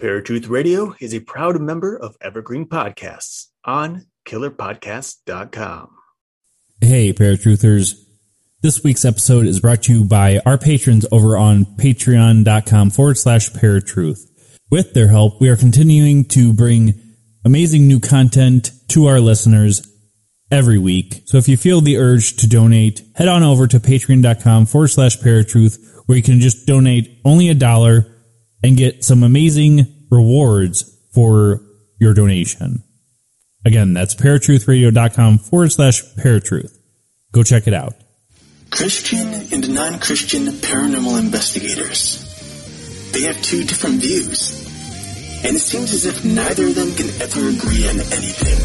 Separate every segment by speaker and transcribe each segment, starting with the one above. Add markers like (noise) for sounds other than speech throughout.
Speaker 1: Paratruth Radio is a proud member of Evergreen Podcasts on killerpodcast.com.
Speaker 2: Hey, Paratruthers. This week's episode is brought to you by our patrons over on patreon.com forward slash paratruth. With their help, we are continuing to bring amazing new content to our listeners every week. So if you feel the urge to donate, head on over to patreon.com forward slash paratruth where you can just donate only a dollar and get some amazing rewards for your donation. Again, that's paratruthradio.com forward slash paratruth. Go check it out.
Speaker 3: Christian and non-Christian paranormal investigators. They have two different views. And it seems as if neither of them can ever agree on anything.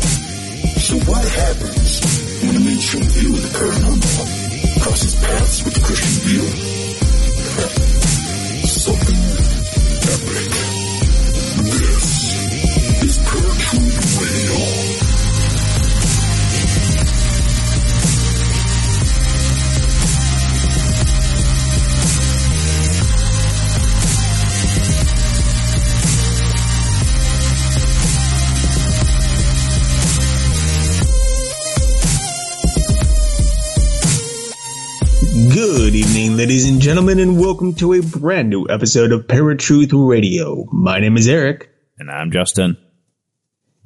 Speaker 3: So what happens when a mainstream view of the paranormal crosses paths with the Christian view? This is Paratruth
Speaker 1: Good evening, ladies and gentlemen, and welcome to a brand new episode of Paratruth Radio. My name is Eric,
Speaker 2: And I'm Justin.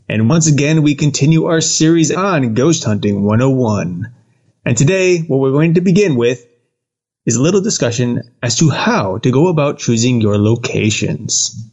Speaker 1: and once again, we continue our series on Ghost Hunting 101. And today, what we're going to begin with is a little discussion as to how to go about choosing your locations.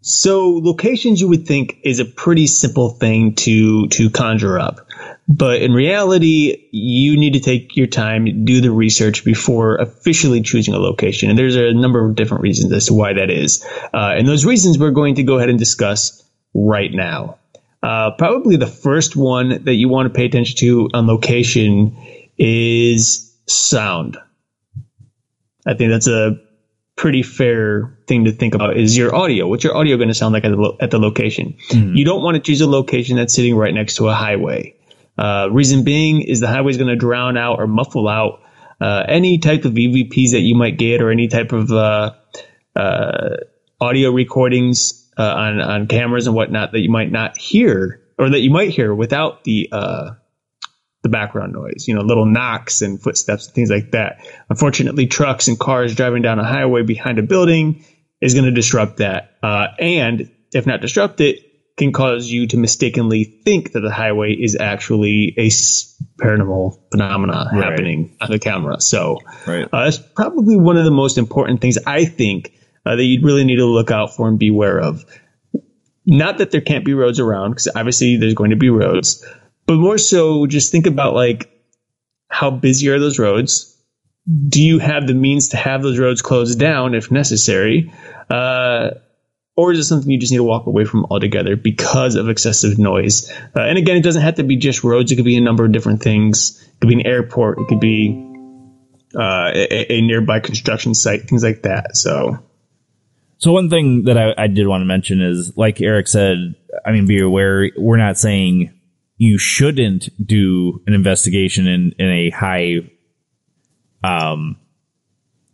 Speaker 1: So, locations you would think is a pretty simple thing to, to conjure up. But in reality, you need to take your time, do the research before officially choosing a location. And there's a number of different reasons as to why that is. Uh, and those reasons we're going to go ahead and discuss right now. Uh, probably the first one that you want to pay attention to on location is sound. I think that's a pretty fair thing to think about is your audio. What's your audio going to sound like at the, lo- at the location? You don't want to choose a location that's sitting right next to a highway. Uh, reason being is the highway is going to drown out or muffle out uh, any type of EVPs that you might get or any type of uh, uh, audio recordings uh, on on cameras and whatnot that you might not hear or that you might hear without the the background noise. You know, little knocks and footsteps and things like that. Unfortunately, trucks and cars driving down a highway behind a building is going to disrupt that, uh, and if not disrupt it, can cause you to mistakenly think that the highway is actually a paranormal phenomena
Speaker 2: Right.
Speaker 1: happening on the camera. So
Speaker 2: Right.
Speaker 1: uh, that's probably one of the most important things I think uh, that you really need to look out for and beware of. Not that there can't be roads around, because obviously there's going to be roads, but more so just think about like how busy are those roads? Do you have the means to have those roads closed down if necessary? Uh, or is it something you just need to walk away from altogether because of excessive noise? Uh, and again, it doesn't have to be just roads. It could be a number of different things. It could be an airport. It could be uh, a, a nearby construction site, things like that. So,
Speaker 2: So one thing that I, I did want to mention is, like Eric said, I mean, be aware, we're not saying you shouldn't do an investigation in, in a high, um,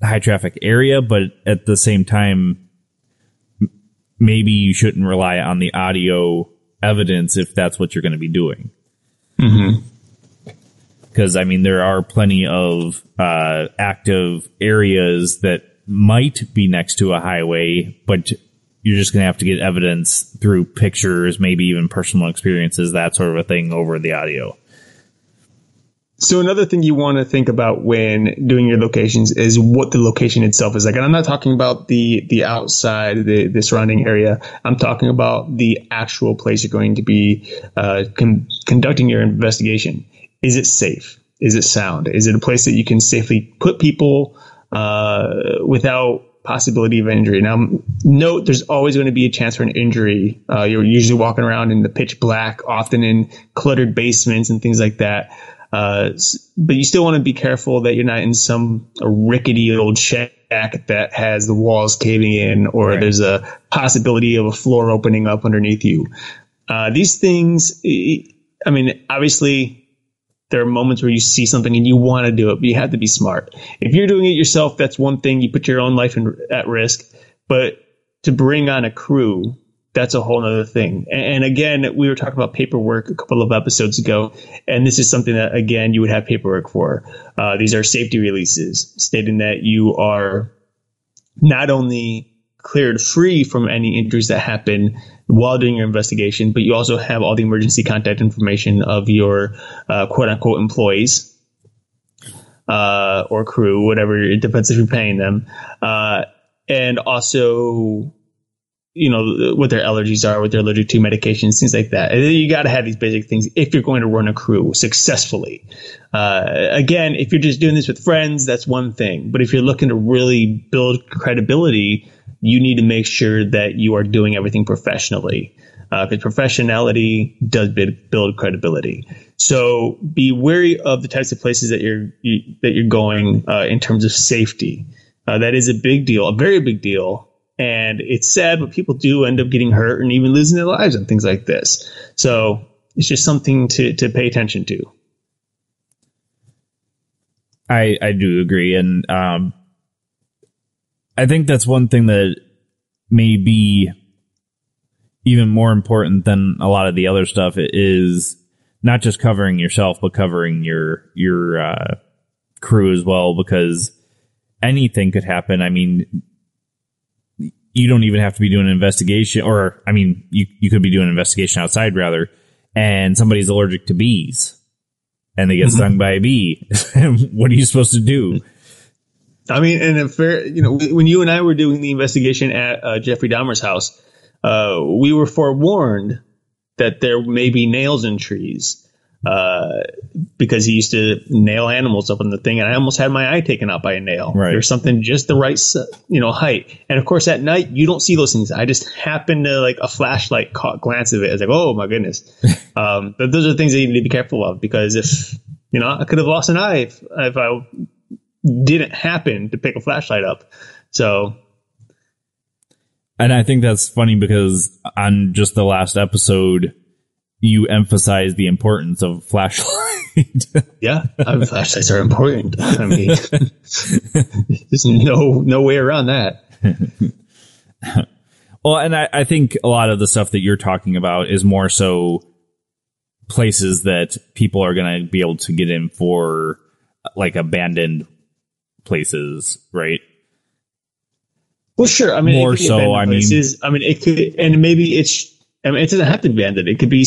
Speaker 2: high traffic area, but at the same time, maybe you shouldn't rely on the audio evidence if that's what you're going to be doing. Because I mean, there are plenty of uh, active areas that might be next to a highway, but you're just going to have to get evidence through pictures, maybe even personal experiences, that sort of a thing over the audio.
Speaker 1: So another thing you want to think about when doing your locations is what the location itself is like. And I'm not talking about the the outside, the, the surrounding area. I'm talking about the actual place you're going to be uh, con- conducting your investigation. Is it safe? Is it sound? Is it a place that you can safely put people uh, without possibility of injury? Now, note there's always going to be a chance for an injury. Uh, you're usually walking around in the pitch black, often in cluttered basements and things like that. Uh, but you still want to be careful that you're not in some a rickety old shack that has the walls caving in, or
Speaker 2: Right.
Speaker 1: there's a possibility of a floor opening up underneath you. Uh, these things, I I mean, obviously, there are moments where you see something and you want to do it, but you have to be smart. If you're doing it yourself, that's one thing. You put your own life in, at risk. But to bring on a crew, that's a whole other thing. And, again, we were talking about paperwork a couple of episodes ago, and this is something that again you would have paperwork for. Uh, these are safety releases stating that you are not only cleared free from any injuries that happen while doing your investigation, but you also have all the emergency contact information of your uh, quote unquote employees uh, or crew, whatever it depends if you're paying them, uh, and also you know what their allergies are, what they're allergic to, medications, things like that. You got to have these basic things if you're going to run a crew successfully. Uh, again, if you're just doing this with friends, that's one thing. But if you're looking to really build credibility, you need to make sure that you are doing everything professionally because uh, professionality does build credibility. So be wary of the types of places that you're you, that you're going uh, in terms of safety. Uh, that is a big deal, a very big deal and it's sad, but people do end up getting hurt and even losing their lives and things like this. So it's just something to, to pay attention to.
Speaker 2: I, I do agree. And, um, I think that's one thing that may be even more important than a lot of the other stuff is not just covering yourself, but covering your, your, uh, crew as well, because anything could happen. I mean, you don't even have to be doing an investigation, or I mean, you you could be doing an investigation outside rather, and somebody's allergic to bees, and they get mm-hmm. stung by a bee. (laughs) what are you supposed to do?
Speaker 1: I mean, and if fair, you know, when you and I were doing the investigation at uh, Jeffrey Dahmer's house, uh, we were forewarned that there may be nails in trees uh, because he used to nail animals up on the thing, and I almost had my eye taken out by a nail.
Speaker 2: Right.
Speaker 1: There's something just the right, you know, height. And of course, at night you don't see those things. I just happened to like a flashlight caught glance of it. I was like, oh my goodness. (laughs) um, but those are things that you need to be careful of because if you know, I could have lost an eye if, if I didn't happen to pick a flashlight up. So
Speaker 2: and I think that's funny because on just the last episode, you emphasize the importance of flashlight. (laughs)
Speaker 1: yeah, I mean, flashlights are important. I mean, (laughs) there's no no way around that. (laughs)
Speaker 2: well, and I, I think a lot of the stuff that you're talking about is more so places that people are going to be able to get in for like abandoned places, right?
Speaker 1: Well, sure. I mean, more so. I mean, I mean, it could, and maybe it's I mean, it doesn't have to be abandoned. It could be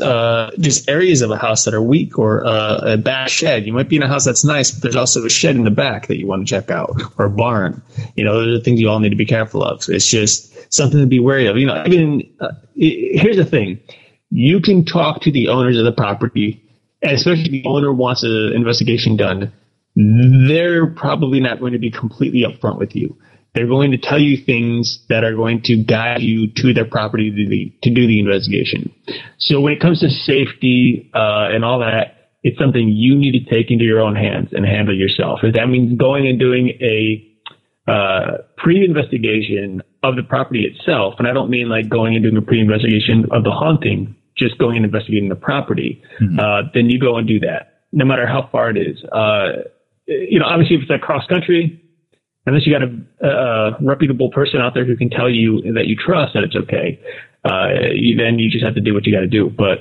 Speaker 1: uh, just areas of a house that are weak or uh, a back shed. You might be in a house that's nice, but there's also a shed in the back that you want to check out or a barn. You know, those are things you all need to be careful of. It's just something to be wary of. You know, I mean, uh, here's the thing. You can talk to the owners of the property, and especially if the owner wants an investigation done, they're probably not going to be completely upfront with you. They're going to tell you things that are going to guide you to their property to, the, to do the investigation. So when it comes to safety uh, and all that, it's something you need to take into your own hands and handle yourself. If that means going and doing a uh, pre-investigation of the property itself, and I don't mean like going and doing a pre-investigation of the haunting, just going and investigating the property, mm-hmm. uh, then you go and do that, no matter how far it is. Uh, you know, obviously, if it's like cross country, unless you got a, a, reputable person out there who can tell you that you trust that it's okay, uh, you, then you just have to do what you got to do. But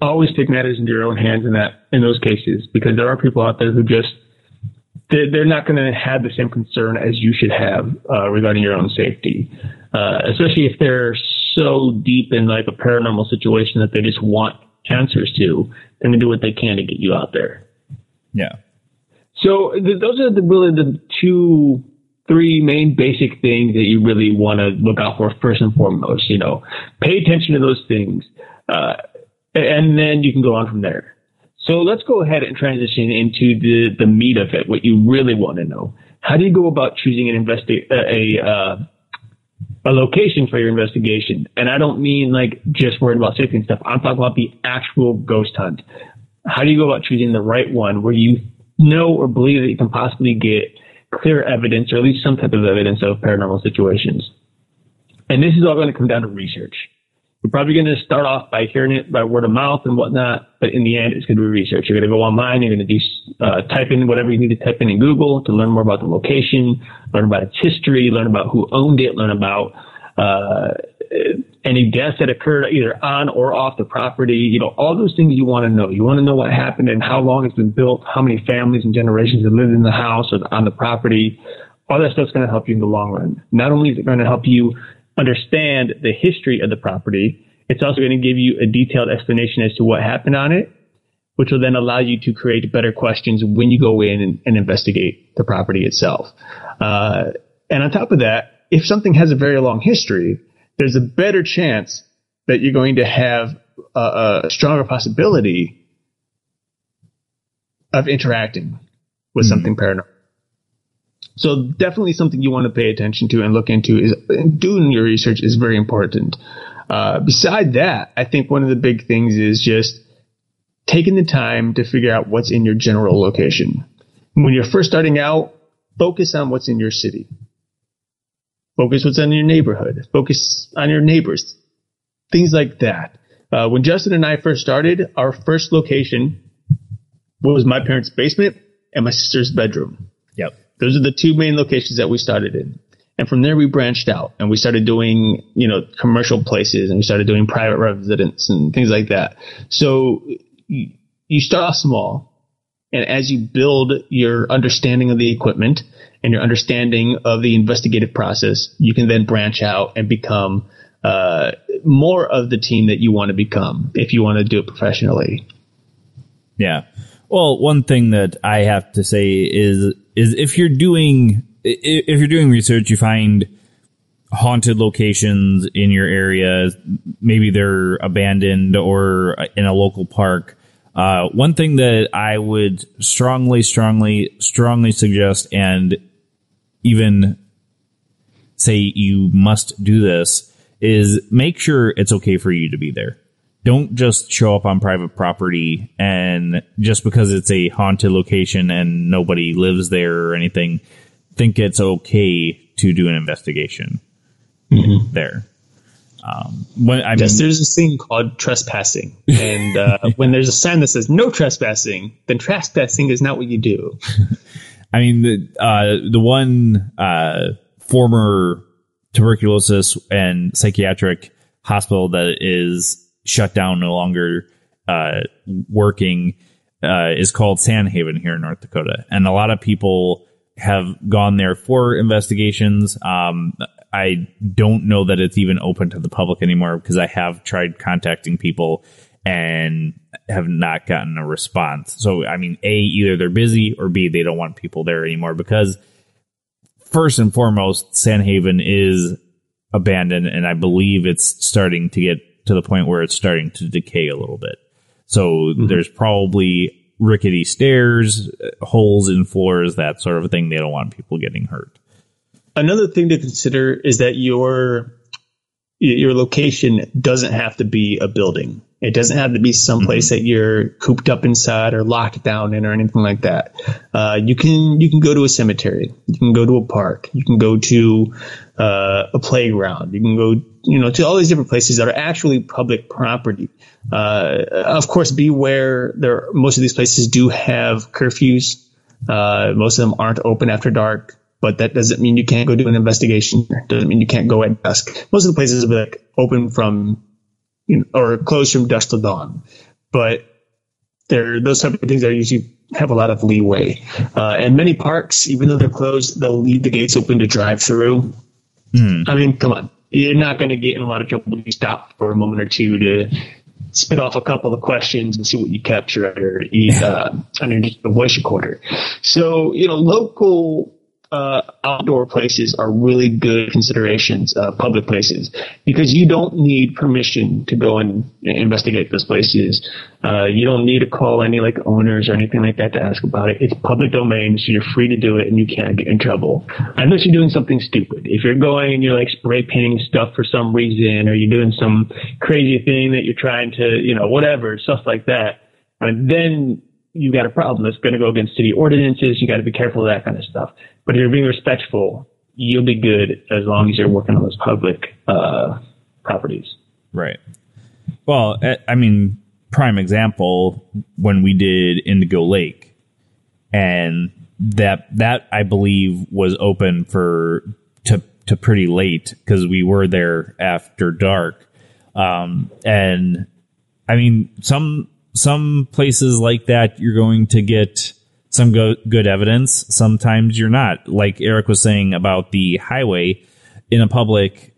Speaker 1: always take matters into your own hands in that in those cases because there are people out there who just they're, they're not going to have the same concern as you should have uh, regarding your own safety, uh, especially if they're so deep in like a paranormal situation that they just want answers to. They're going to do what they can to get you out there.
Speaker 2: Yeah.
Speaker 1: So th- those are the, really the two, three main basic things that you really want to look out for first and foremost. You know, pay attention to those things, uh, and then you can go on from there. So let's go ahead and transition into the the meat of it. What you really want to know. How do you go about choosing an investi- a uh, a location for your investigation? And I don't mean like just worried about safety and stuff. I'm talking about the actual ghost hunt. How do you go about choosing the right one where you know or believe that you can possibly get clear evidence or at least some type of evidence of paranormal situations. And this is all going to come down to research. You're probably going to start off by hearing it by word of mouth and whatnot, but in the end, it's going to be research. You're going to go online. You're going to do uh, type in whatever you need to type in in Google to learn more about the location, learn about its history, learn about who owned it, learn about uh, any deaths that occurred either on or off the property. You know, all those things you want to know. You want to know what happened and how long it's been built, how many families and generations have lived in the house or on the property. All that stuff's going to help you in the long run. Not only is it going to help you understand the history of the property, it's also going to give you a detailed explanation as to what happened on it, which will then allow you to create better questions when you go in and, and investigate the property itself. Uh, and on top of that, if something has a very long history, there's a better chance that you're going to have a, a stronger possibility of interacting with mm-hmm. something paranormal. So definitely something you want to pay attention to and look into is doing your research is very important. Uh, beside that, I think one of the big things is just taking the time to figure out what's in your general location. When you're first starting out, focus on what's in your city. Focus what's in your neighborhood. Focus on your neighbors. Things like that. Uh, when Justin and I first started, our first location was my parents' basement and my sister's bedroom.
Speaker 2: Yep.
Speaker 1: Those are the two main locations that we started in. And from there we branched out and we started doing, you know, commercial places and we started doing private residence and things like that. So you, you start off small and as you build your understanding of the equipment and your understanding of the investigative process, you can then branch out and become uh, more of the team that you want to become if you want to do it professionally.
Speaker 2: Yeah. Well, one thing that I have to say is is if you're doing if you're doing research, you find haunted locations in your area. Maybe they're abandoned or in a local park. Uh, one thing that I would strongly, strongly, strongly suggest and even say you must do this is make sure it's okay for you to be there. Don't just show up on private property and just because it's a haunted location and nobody lives there or anything, think it's okay to do an investigation mm-hmm. there. Um,
Speaker 1: when, I yes, mean, there's this thing called trespassing, and uh, (laughs) when there's a sign that says "No trespassing," then trespassing is not what you do. (laughs)
Speaker 2: I mean, the uh, the one uh, former tuberculosis and psychiatric hospital that is shut down, no longer uh, working, uh, is called San Haven here in North Dakota, and a lot of people have gone there for investigations. Um, I don't know that it's even open to the public anymore because I have tried contacting people and have not gotten a response. So, I mean, A, either they're busy or B, they don't want people there anymore because first and foremost, San Haven is abandoned and I believe it's starting to get to the point where it's starting to decay a little bit. So mm-hmm. there's probably rickety stairs, holes in floors, that sort of thing. They don't want people getting hurt.
Speaker 1: Another thing to consider is that your your location doesn't have to be a building. It doesn't have to be someplace mm-hmm. that you're cooped up inside or locked down in or anything like that. Uh, you can you can go to a cemetery. You can go to a park. You can go to uh, a playground. You can go you know to all these different places that are actually public property. Uh, of course, beware. There most of these places do have curfews. Uh, most of them aren't open after dark but that doesn't mean you can't go do an investigation. Doesn't mean you can't go at dusk. Most of the places will be like open from, you know, or closed from dusk to dawn. But there, those type of things are usually have a lot of leeway. Uh, and many parks, even though they're closed, they'll leave the gates open to drive through. Mm. I mean, come on. You're not going to get in a lot of trouble if you stop for a moment or two to spit off a couple of questions and see what you capture under, uh, underneath the voice recorder. So, you know, local uh, outdoor places are really good considerations, uh, public places, because you don't need permission to go and investigate those places. Uh, you don't need to call any like owners or anything like that to ask about it. It's public domain, so you're free to do it and you can't get in trouble. Unless you're doing something stupid. If you're going and you're like spray painting stuff for some reason, or you're doing some crazy thing that you're trying to, you know, whatever, stuff like that, and then you got a problem that's going to go against city ordinances. You got to be careful of that kind of stuff. But if you're being respectful, you'll be good as long as you're working on those public uh, properties.
Speaker 2: Right. Well, eh, I mean, prime example when we did Indigo Lake, and that that I believe was open for to to pretty late because we were there after dark, um, and I mean some some places like that you're going to get some go- good evidence. Sometimes you're not. Like Eric was saying about the highway in a public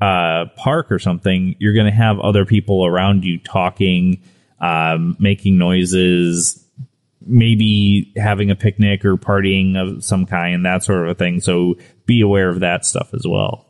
Speaker 2: uh, park or something, you're going to have other people around you talking, um, making noises, maybe having a picnic or partying of some kind, that sort of a thing. So be aware of that stuff as well.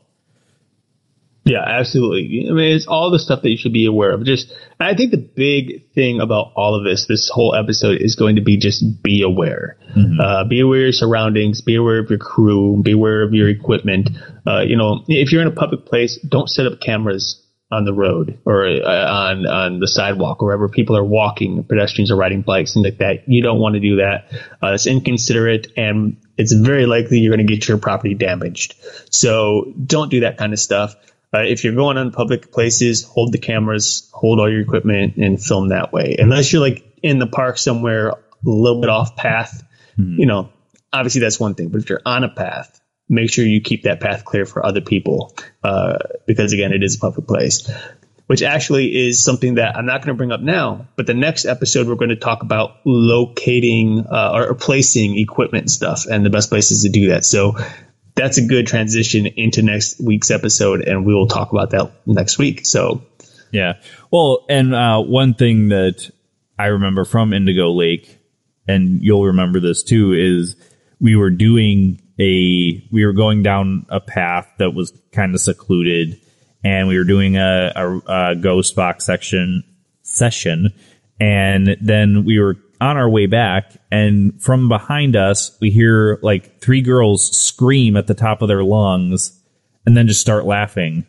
Speaker 1: Yeah, absolutely. I mean, it's all the stuff that you should be aware of. Just, I think the big thing about all of this, this whole episode is going to be just be aware. Mm-hmm. Uh, be aware of your surroundings, be aware of your crew, be aware of your equipment. Uh, you know, if you're in a public place, don't set up cameras on the road or uh, on on the sidewalk or wherever people are walking, pedestrians are riding bikes, things like that. You don't want to do that. Uh, it's inconsiderate, and it's very likely you're going to get your property damaged. So don't do that kind of stuff. Uh, if you're going on public places, hold the cameras, hold all your equipment, and film that way. Unless you're like in the park somewhere a little bit off path, mm-hmm. you know, obviously that's one thing. But if you're on a path, make sure you keep that path clear for other people, uh, because again, it is a public place. Which actually is something that I'm not going to bring up now, but the next episode we're going to talk about locating uh, or, or placing equipment and stuff, and the best places to do that. So that's a good transition into next week's episode, and we will talk about that next week. So,
Speaker 2: yeah. Well, and uh, one thing that I remember from Indigo Lake, and you'll remember this too, is we were doing a we were going down a path that was kind of secluded, and we were doing a, a, a ghost box section session, and then we were on our way back, and from behind us, we hear like three girls scream at the top of their lungs and then just start laughing.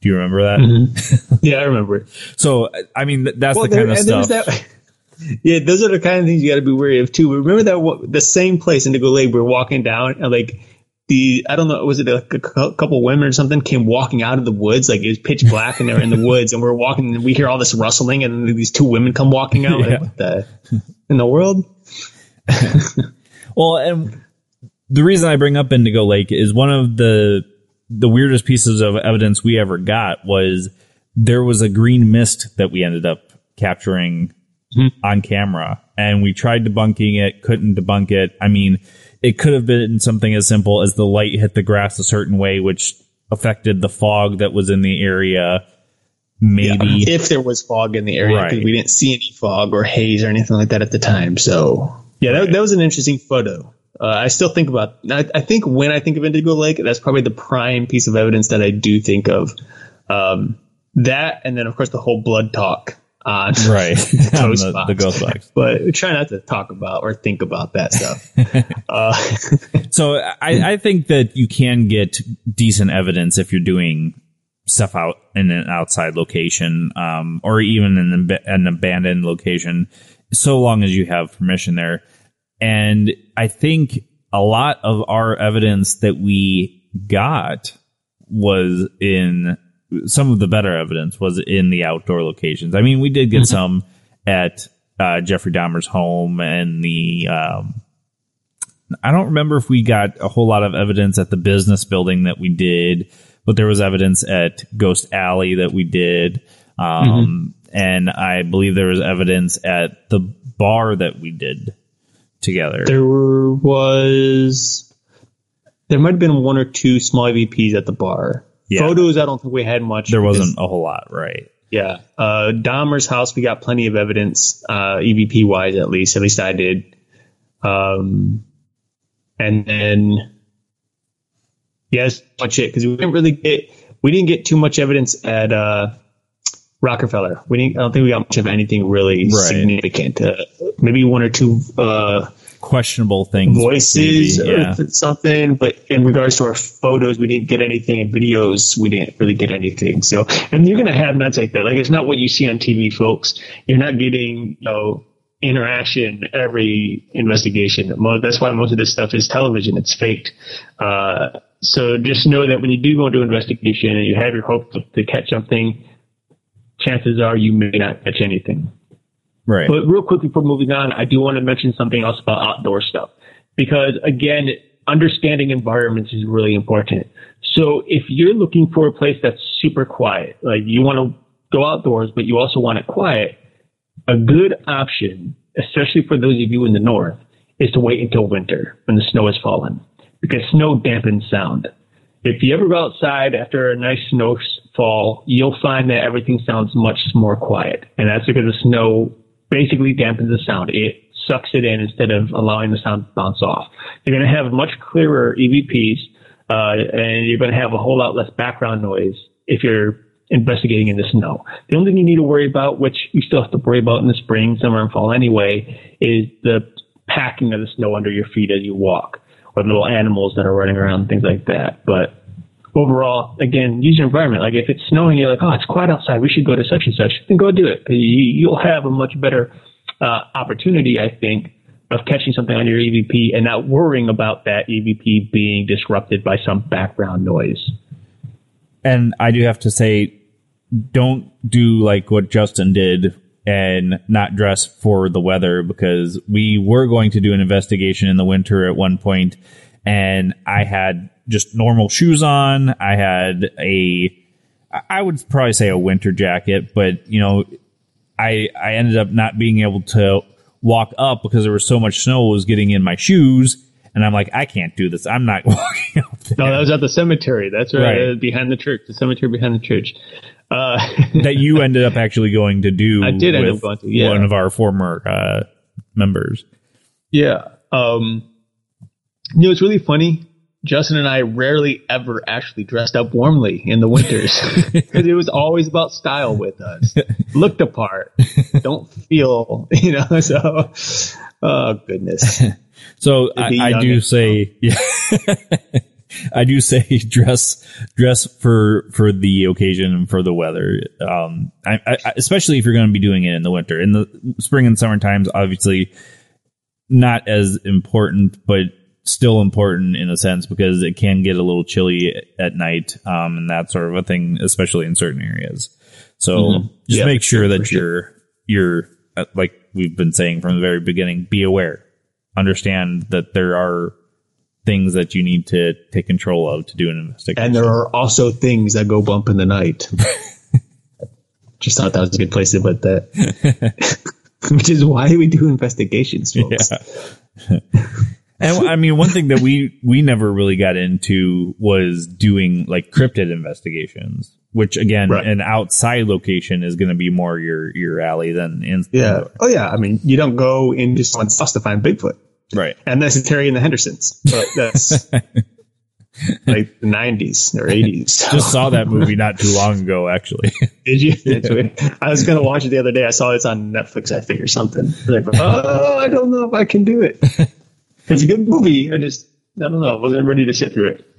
Speaker 2: Do you remember that?
Speaker 1: Mm-hmm. (laughs) Yeah, I remember it.
Speaker 2: so, I mean, that's well, the kind of stuff. That, (laughs)
Speaker 1: yeah, those are the kind of things you got to be wary of too. Remember that the same place in Indigo Lake we're walking down and like the I don't know was it like a couple women or something came walking out of the woods like it was pitch black and they're in the woods and we're walking and we hear all this rustling and these two women come walking out yeah. like what the in the world (laughs)
Speaker 2: well and the reason I bring up Indigo Lake is one of the the weirdest pieces of evidence we ever got was there was a green mist that we ended up capturing mm-hmm. on camera and we tried debunking it couldn't debunk it I mean it could have been something as simple as the light hit the grass a certain way, which affected the fog that was in the area. Maybe
Speaker 1: yeah, if there was fog in the area, right. we didn't see any fog or haze or anything like that at the time. So yeah, that, right. that was an interesting photo. Uh, I still think about. I, I, think when I think of Indigo Lake, that's probably the prime piece of evidence that I do think of. Um, that, and then of course the whole blood talk on (laughs)
Speaker 2: right the ghost, (laughs) the, box. the ghost box.
Speaker 1: But try not to talk about or think about that stuff. (laughs) uh,
Speaker 2: so I, I think that you can get decent evidence if you're doing stuff out in an outside location, um, or even in an, an abandoned location, so long as you have permission there. And I think a lot of our evidence that we got was in some of the better evidence was in the outdoor locations. I mean, we did get mm-hmm. some at uh, Jeffrey Dahmer's home and the. Um, I don't remember if we got a whole lot of evidence at the business building that we did, but there was evidence at Ghost Alley that we did. Um, mm-hmm. And I believe there was evidence at the bar that we did together.
Speaker 1: There was, there might have been one or two small EVPs at the bar. Yeah. Photos, I don't think we had much.
Speaker 2: There wasn't a whole lot, right?
Speaker 1: Yeah. Uh, Dahmer's house, we got plenty of evidence, uh, EVP wise, at least. At least I did. Um, and then, yes, yeah, much it because we didn't really get we didn't get too much evidence at uh, Rockefeller. We didn't. I don't think we got much of anything really right. significant. Uh, maybe one or two uh,
Speaker 2: questionable things.
Speaker 1: Voices yeah. or something. But in regards to our photos, we didn't get anything. In videos, we didn't really get anything. So, and you're going to have nuts like that. Like, it's not what you see on TV, folks. You're not getting, you know, interaction every investigation. That's why most of this stuff is television. It's faked. Uh, so just know that when you do go into investigation and you have your hope to, to catch something, chances are you may not catch anything.
Speaker 2: Right.
Speaker 1: But real quickly before moving on, I do want to mention something else about outdoor stuff because again, understanding environments is really important. So if you're looking for a place that's super quiet, like you want to go outdoors, but you also want it quiet, a good option, especially for those of you in the north, is to wait until winter when the snow has fallen because snow dampens sound. If you ever go outside after a nice snowfall, you'll find that everything sounds much more quiet. And that's because the snow basically dampens the sound. It sucks it in instead of allowing the sound to bounce off. You're going to have much clearer EVPs, uh, and you're going to have a whole lot less background noise if you're investigating in the snow. The only thing you need to worry about, which you still have to worry about in the spring, summer, and fall anyway, is the packing of the snow under your feet as you walk, or the little animals that are running around, things like that. But overall, again, use your environment. Like if it's snowing, you're like, oh, it's quiet outside. We should go to such and such. Then go do it. You'll have a much better uh, opportunity, I think, of catching something on your EVP and not worrying about that EVP being disrupted by some background noise.
Speaker 2: And I do have to say, don't do like what Justin did and not dress for the weather because we were going to do an investigation in the winter at one point and I had just normal shoes on. I had a, I would probably say a winter jacket, but you know, I, I ended up not being able to walk up because there was so much snow was getting in my shoes. And I'm like, I can't do this. I'm not (laughs) walking up there.
Speaker 1: No, that was at the cemetery. That's right. right. Behind the church, the cemetery behind the church.
Speaker 2: Uh, (laughs) that you ended up actually going to do.
Speaker 1: I did end up going to, yeah.
Speaker 2: One of our former, uh, members.
Speaker 1: Yeah. Um, you know, it's really funny. Justin and I rarely ever actually dressed up warmly in the winters (laughs) because it was always about style with us. Look the part, don't feel, (laughs) you know. So, oh goodness. (laughs)
Speaker 2: So I, I do say, yeah, I do say dress dress for for the occasion and for the weather. Um, I, I, especially if you're going to be doing it in the winter. In the spring and summer times, obviously not as important, but still important in a sense because it can get a little chilly at night um, and that sort of a thing, especially in certain areas. So mm-hmm. just yeah, make sure that you're you're uh, like we've been saying from the very beginning. Be aware, understand that there are things that you need to take control of to do an investigation.
Speaker 1: And there are also things that go bump in the night. (laughs) just thought that was a good place to put that. (laughs) Which is why we do investigations, folks. (laughs)
Speaker 2: Yeah. And I mean, one thing that we we never really got into was doing like cryptid investigations, which again, right. an outside location is going to be more your your alley than in.
Speaker 1: Yeah. Oh yeah. I mean, you don't go into someone's house to find Bigfoot,
Speaker 2: right?
Speaker 1: And that's Harry and the Hendersons, but that's. (laughs) like the 90s or 80s. (laughs)
Speaker 2: Just saw that movie not too long ago, actually. (laughs)
Speaker 1: Did you? Yeah. I was going to watch it the other day. I saw it's on Netflix, I think, or something. Like, oh, I don't know if I can do it. It's a good movie. I just, I don't know. I wasn't ready to sit through it.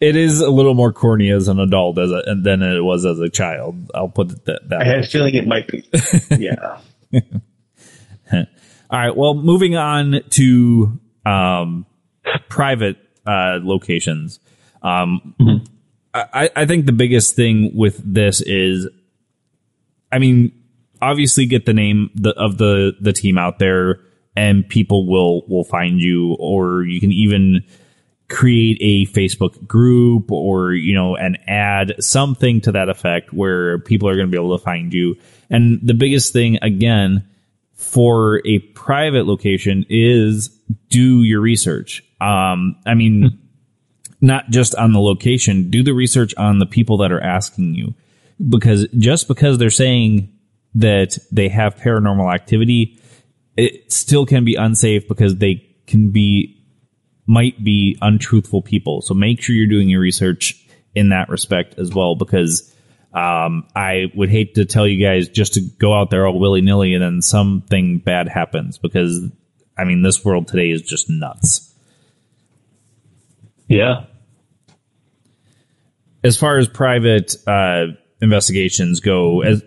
Speaker 2: It is a little more corny as an adult as a, than it was as a child. I'll put it that, that
Speaker 1: I had a feeling it might be. (laughs) Yeah.
Speaker 2: All right. Well, moving on to um, private uh, locations. Um, mm-hmm. I, I think the biggest thing with this is, I mean, obviously get the name of the the team out there and people will will find you or you can even create a Facebook group or you know an ad something to that effect where people are going to be able to find you. And the biggest thing again for a private location is do your research. Um i mean not just on the location do the research on the people that are asking you. Because just because they're saying that they have paranormal activity it still can be unsafe because they can be might be untruthful people. So make sure you're doing your research in that respect as well because um, I would hate to tell you guys just to go out there all willy nilly and then something bad happens because I mean this world today is just nuts.
Speaker 1: Yeah.
Speaker 2: As far as private uh, investigations go, as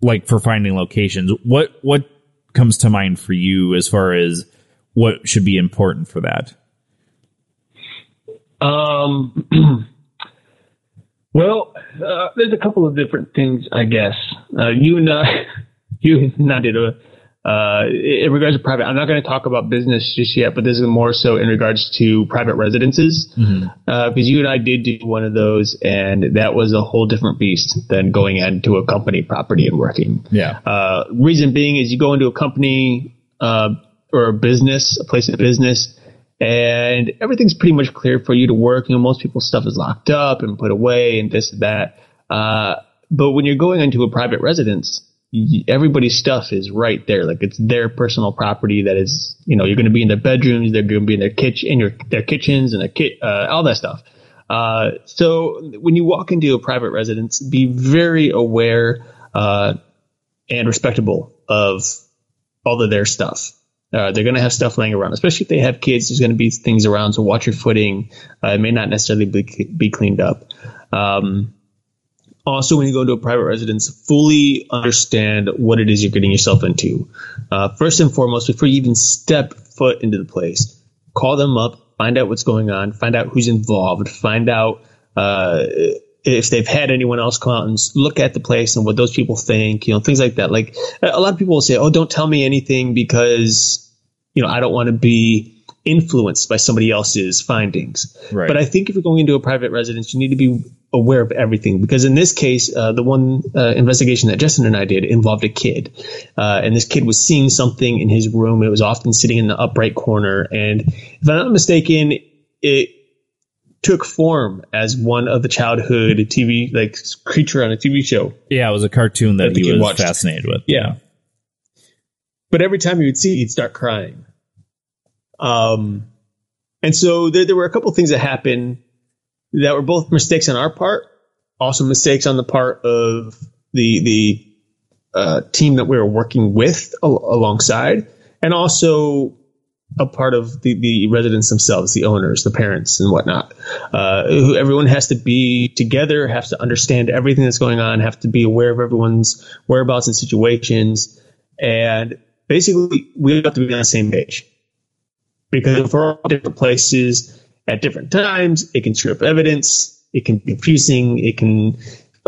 Speaker 2: like for finding locations, what what comes to mind for you as far as what should be important for that?
Speaker 1: Um, (clears throat) well, uh, there's a couple of different things, I guess. Uh, you and I, (laughs) you and I did a, uh, in regards to private, I'm not going to talk about business just yet, but this is more so in regards to private residences. Mm-hmm. Uh, because you and I did do one of those and that was a whole different beast than going into a company property and working.
Speaker 2: Yeah.
Speaker 1: Uh, reason being is you go into a company, uh, or a business, a place of business, and everything's pretty much clear for you to work. You know, most people's stuff is locked up and put away and this and that. Uh, but when you're going into a private residence, everybody's stuff is right there. Like it's their personal property that is, you know, you're going to be in their bedrooms, they're going to be in their kitchen, in your, their kitchens and their kit, uh, all that stuff. Uh, so when you walk into a private residence, be very aware, uh, and respectable of all of their stuff. Uh, they're going to have stuff laying around, especially if they have kids. There's going to be things around, so watch your footing. Uh, it may not necessarily be, be cleaned up. Um, also, when you go into a private residence, fully understand what it is you're getting yourself into. Uh, first and foremost, before you even step foot into the place, call them up, find out what's going on, find out who's involved, find out uh, if they've had anyone else come out and look at the place and what those people think, you know, things like that. Like a lot of people will say, "Oh, don't tell me anything because you know I don't want to be influenced by somebody else's findings." Right. But I think if you're going into a private residence, you need to be aware of everything because in this case, uh, the one uh, investigation that Justin and I did involved a kid, uh, and this kid was seeing something in his room. It was often sitting in the upright corner, and if I'm not mistaken, it took form as one of the childhood TV like creature on a TV show.
Speaker 2: Yeah, it was a cartoon that, that he was watched. fascinated with.
Speaker 1: Yeah. But every time he would see it, he'd start crying. Um, and so there, there were a couple things that happened that were both mistakes on our part, also mistakes on the part of the the uh, team that we were working with al- alongside, and also a part of the, the residents themselves, the owners, the parents, and whatnot. Uh, everyone has to be together, has to understand everything that's going on, have to be aware of everyone's whereabouts and situations, and basically we have to be on the same page. Because if we're all different places at different times, it can strip evidence, it can be confusing, it can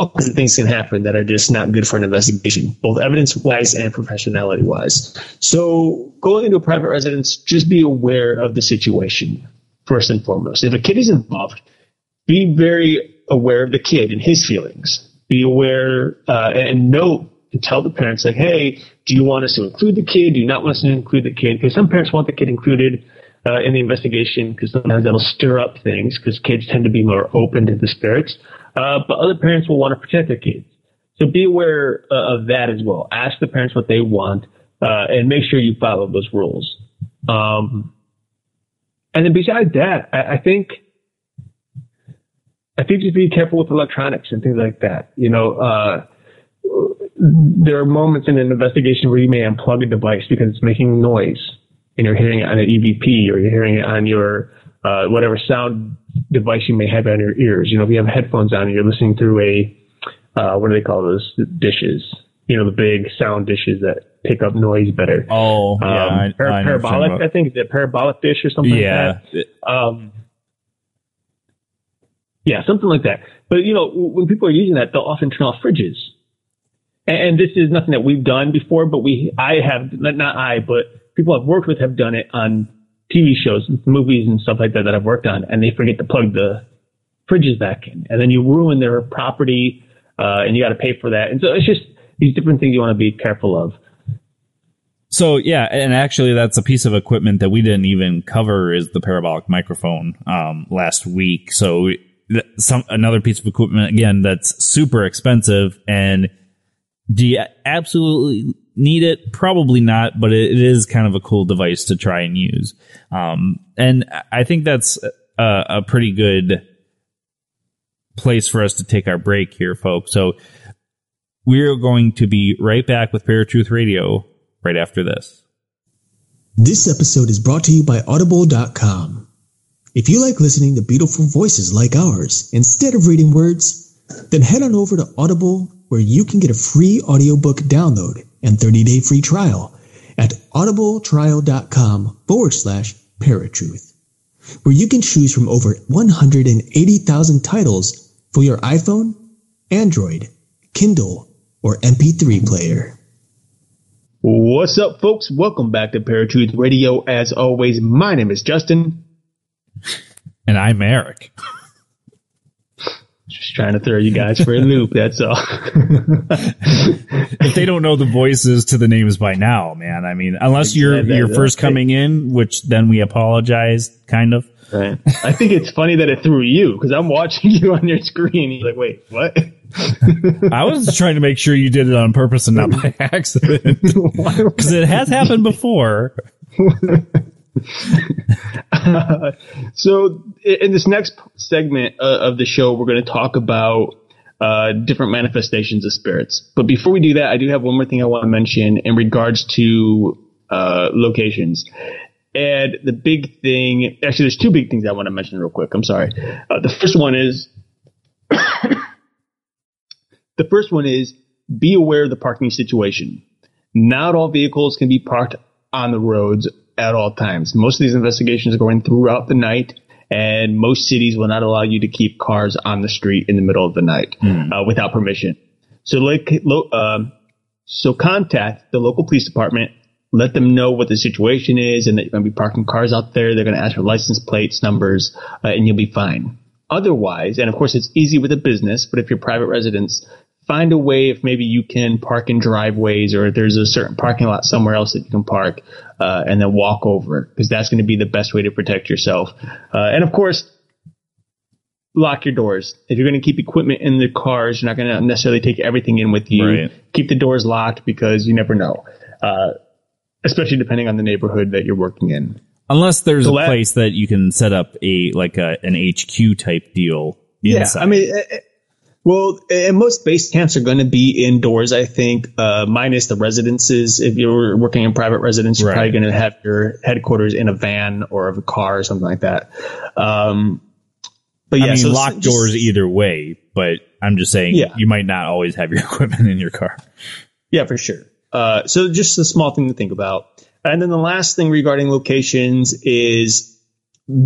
Speaker 1: all kinds of things can happen that are just not good for an investigation, both evidence wise and professionality wise. So going into a private residence, just be aware of the situation first and foremost. If a kid is involved, be very aware of the kid and his feelings. Be aware uh, and note and tell the parents like, hey, do you want us to include the kid? Do you not want us to include the kid? Because some parents want the kid included uh, in the investigation because sometimes that'll stir up things because kids tend to be more open to the spirits. Uh, but other parents will want to protect their kids. So be aware uh, of that as well. Ask the parents what they want, uh, and make sure you follow those rules. Um, and then besides that, I, I, think, I think just be careful with electronics and things like that. You know, uh, there are moments in an investigation where you may unplug a device because it's making noise and you're hearing it on an EVP or you're hearing it on your uh, whatever sound device you may have on your ears. You know, if you have headphones on and you're listening through a, uh, what do they call those dishes? You know, the big sound dishes that pick up noise better.
Speaker 2: Oh, um, yeah. I,
Speaker 1: par- I parabolic, I think. Is it parabolic dish or something yeah. like that? Um, yeah, something like that. But, you know, when people are using that, they'll often turn off fridges. And, this is nothing that we've done before, but we, I have, not I, but people I've worked with have done it on TV shows, movies, and stuff like that that I've worked on, and they forget to plug the fridges back in, and then you ruin their property, uh, and you got to pay for that. And so it's just these different things you want to be careful of.
Speaker 2: So yeah, and actually, that's a piece of equipment that we didn't even cover is the parabolic microphone um, last week. So some another piece of equipment again that's super expensive and do you absolutely need it? Probably not, but it, is kind of a cool device to try and use. Um, and I think that's a, a pretty good place for us to take our break here, folks. So we're going to be right back with Paratruth Radio right after this.
Speaker 4: This episode is brought to you by Audible.com. If you like listening to beautiful voices like ours instead of reading words, then head on over to Audible where you can get a free audiobook download and 30-day free trial at audibletrial.com forward slash paratruth. where you can choose from over 180,000 titles for your iPhone, Android, Kindle, or MP3 player.
Speaker 1: What's up, folks? Welcome back to Paratruth Radio. As always, my name is Justin.
Speaker 2: And I'm Eric.
Speaker 1: Just trying to throw you guys for a loop, that's all.
Speaker 2: if they don't know the voices to the names by now, man, I mean, unless you're
Speaker 1: Yeah, that-
Speaker 2: you're first coming in, which then we apologize, kind of.
Speaker 1: Right. I think it's funny that it threw you because I'm watching (laughs) you on your screen. You're like, wait, what? (laughs)
Speaker 2: I was trying to make sure you did it on purpose and not by (laughs) accident, because it has happened before. (laughs)
Speaker 1: so, in this next segment uh, of the show, we're going to talk about uh, different manifestations of spirits. But before we do that, I do have one more thing I want to mention in regards to uh, locations. And the big thing, actually, there's two big things I want to mention real quick. I'm sorry. Uh, the first one is, (coughs) the first one is be aware of the parking situation. Not all vehicles can be parked on the roads at all times. Most of these investigations are going throughout the night, and most cities will not allow you to keep cars on the street in the middle of the night uh, without permission. So, um, so contact the local police department. Let them know what the situation is, and that you're going to be parking cars out there. They're going to ask for license plates, numbers, uh, and you'll be fine. Otherwise, and of course, it's easy with a business, but if you're private residents, find a way if maybe you can park in driveways or if there's a certain parking lot somewhere else that you can park uh, and then walk over because that's going to be the best way to protect yourself. Uh, and of course, lock your doors. If you're going to keep equipment in the cars, you're not going to necessarily take everything in with you.
Speaker 2: Right.
Speaker 1: Keep the doors locked because you never know, uh, especially depending on the neighborhood that you're working in.
Speaker 2: Unless there's
Speaker 1: So
Speaker 2: a
Speaker 1: la-
Speaker 2: place that you can set up a like a an HQ type deal. inside.
Speaker 1: Yeah, I mean, eh, well, and most base camps are going to be indoors. I think, uh, minus the residences. If you're working in private residence, you're
Speaker 2: Right.
Speaker 1: probably going to have your headquarters in a van or of a car or something like that. Um, but yeah,
Speaker 2: I mean,
Speaker 1: so
Speaker 2: locked
Speaker 1: just-
Speaker 2: doors either way, but I'm just saying
Speaker 1: Yeah.
Speaker 2: you might not always have your (laughs) equipment in your car.
Speaker 1: Yeah, for sure. Uh, so just a small thing to think about. And then the last thing regarding locations is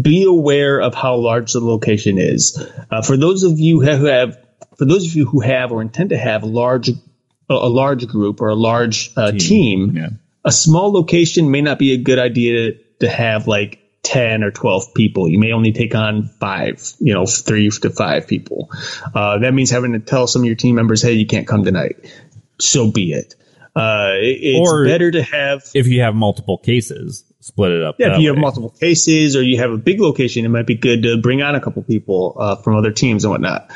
Speaker 1: be aware of how large the location is. Uh, for those of you who have, for those of you who have or intend to have large, a, a large group or a large uh, team,
Speaker 2: Yeah.
Speaker 1: a small location may not be a good idea to have like 10 or 12 people. You may only take on five, you know, three to five people. Uh, that means having to tell some of your team members, hey, you can't come tonight. So be it. Uh, it- it's
Speaker 2: Or-
Speaker 1: better to have
Speaker 2: If you have multiple cases, split it up.
Speaker 1: yeah, if you have multiple cases or you have a big location, it might be good to bring on a couple people uh, from other teams and whatnot.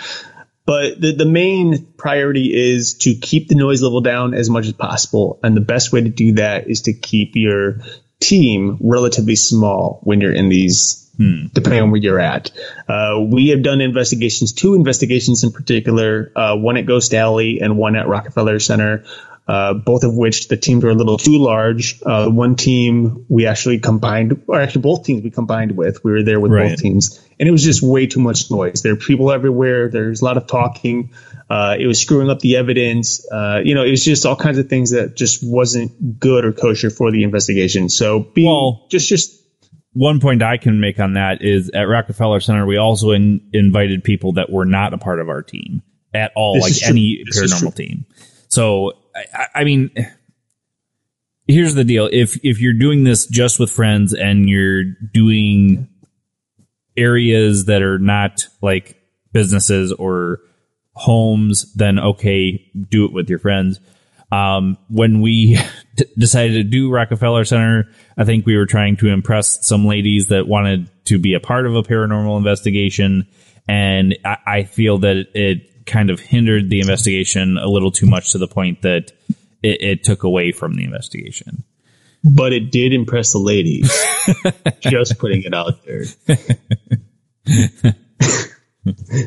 Speaker 1: But the, the main priority is to keep the noise level down as much as possible. And the best way to do that is to keep your team relatively small when you're in these, depending on where you're at. Uh, we have done investigations, two investigations in particular, uh, one at Ghost Alley and one at Rockefeller Center uh, both of which the teams were a little too large. Uh, one team we actually combined, or actually both teams we combined with. We were there with
Speaker 2: Right.
Speaker 1: both teams, and it was just way too much noise. There are people everywhere. There's a lot of talking. Uh, it was screwing up the evidence. Uh, you know, it was just all kinds of things that just wasn't good or kosher for the investigation. So be
Speaker 2: Well-
Speaker 1: just just
Speaker 2: one point I can make on that is at Rockefeller Center, we also in, invited people that were not a part of our team at all,
Speaker 1: This
Speaker 2: like any paranormal team. So, I- I, mean, here's the deal: if if you're doing this just with friends and you're doing areas that are not like businesses or homes, then okay, do it with your friends. Um, when we (laughs) decided to do Rockefeller Center, I think we were trying to impress some ladies that wanted to be a part of a paranormal investigation. And I, feel that it kind of hindered the investigation a little too much to the point that it, it took away from the investigation.
Speaker 1: but it did impress the ladies. (laughs) just putting it out there. (laughs)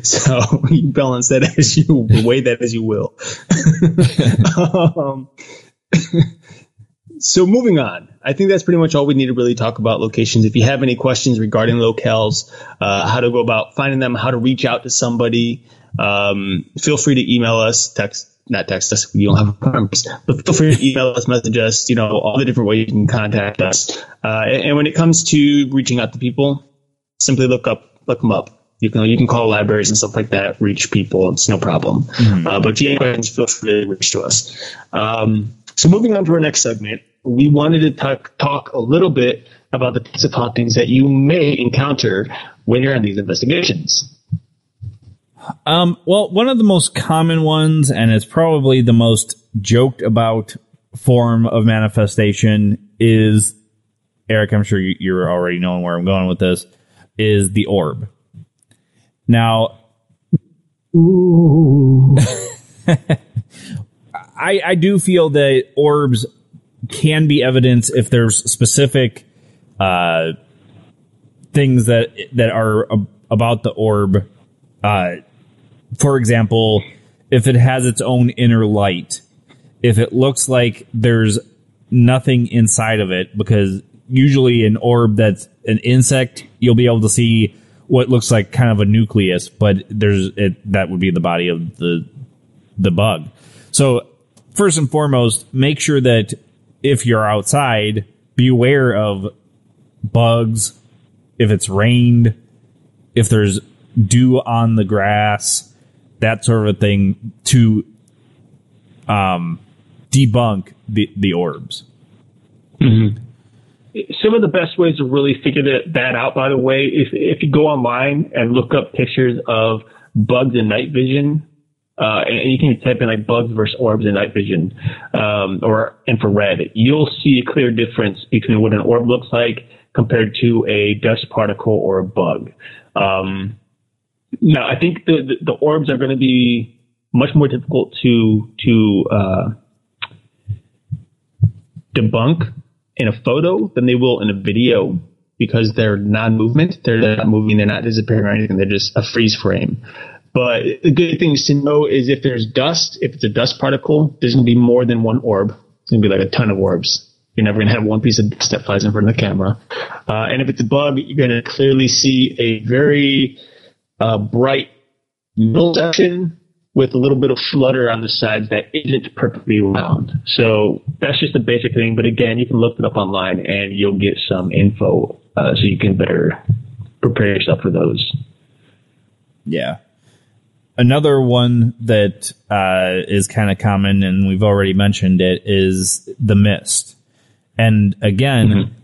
Speaker 1: so (laughs) you balance that as you weigh that as you will. um, so moving on, I think that's pretty much all we need to really talk about locations. If you have any questions regarding locales, uh, how to go about finding them, how to reach out to somebody, um, feel free to email us, text, not text us. You don't have a numbers, but feel free to email us, message us. You know all the different ways you can contact us. Uh, and, and when it comes to reaching out to people, simply look up look them up. You can you can call libraries and stuff like that, reach people. It's no problem. Mm-hmm. Uh, but if you have questions, feel free to reach to us. Um, so moving on to our next segment, we wanted to talk, talk a little bit about the types of hauntings that you may encounter when you're on these investigations.
Speaker 2: Um, well, one of the most common ones, and it's probably the most joked about form of manifestation, is Eric. I'm sure you're already knowing where I'm going with this. Is the orb. Now, (laughs) I, I do feel that orbs can be evidence if there's specific uh, things that that are about the orb. Uh, for example, if it has its own inner light, if it looks like there's nothing inside of it, because usually an orb that's an insect, you'll be able to see what looks like kind of a nucleus, but there's it that would be the body of the the bug. So first and foremost, make sure that if you're outside, beware of bugs, if it's rained, if there's dew on the grass, that sort of a thing to um, debunk the, the orbs.
Speaker 1: Mm-hmm. Some of the best ways to really figure that, that out, by the way, if, if you go online and look up pictures of bugs in night vision, uh, and, you can type in like bugs versus orbs in night vision um, or infrared, you'll see a clear difference between what an orb looks like compared to a dust particle or a bug. Um, now, I think the, the, the orbs are going to be much more difficult to to uh, debunk in a photo than they will in a video because they're non-movement. They're not moving. They're not disappearing or anything. They're just a freeze frame. But the good things to know is if there's dust, if it's a dust particle, there's going to be more than one orb. It's going to be like a ton of orbs. You're never going to have one piece of dust that flies in front of the camera. Uh, and if it's a bug, you're going to clearly see a very uh, bright middle section with a little bit of flutter on the sides that isn't perfectly round. So that's just a basic thing. But again, you can look it up online and you'll get some info uh, so you can better prepare yourself for those.
Speaker 2: Yeah. Another one that uh, is kind of common, and we've already mentioned it, is the mist. And again, mm-hmm.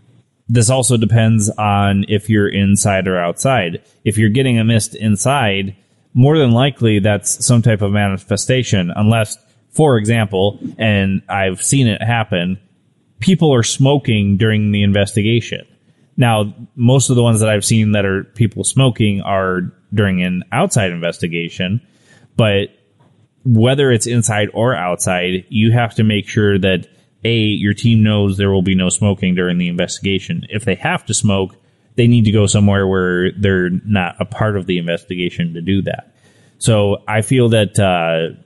Speaker 2: This also depends on if you're inside or outside. If you're getting a mist inside, more than likely that's some type of manifestation, unless, for example, and I've seen it happen, people are smoking during the investigation. Now, most of the ones that I've seen that are people smoking are during an outside investigation, but whether it's inside or outside, you have to make sure that a your team knows there will be no smoking during the investigation. If they have to smoke, they need to go somewhere where they're not a part of the investigation to do that. So I feel that uh,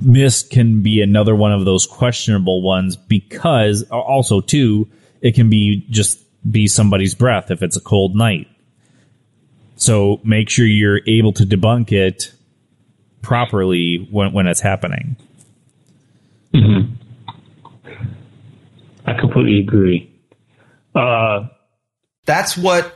Speaker 2: mist can be another one of those questionable ones because also too it can be just be somebody's breath if it's a cold night. So make sure you're able to debunk it properly when when it's happening.
Speaker 1: Mm-hmm. I completely agree. Uh,
Speaker 5: that's what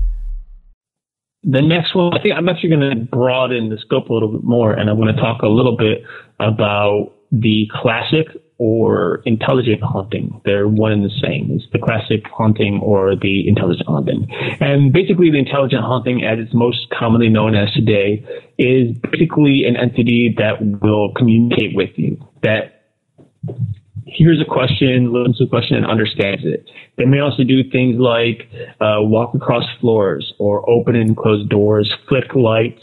Speaker 1: The next one, I think I'm actually going to broaden the scope a little bit more, and I want to talk a little bit about the classic or intelligent haunting. They're one and the same. It's the classic haunting or the intelligent haunting. And basically, the intelligent haunting, as it's most commonly known as today, is basically an entity that will communicate with you, that hears a question, listens to a question, and understands it. They may also do things like uh, walk across floors or open and close doors, flick lights.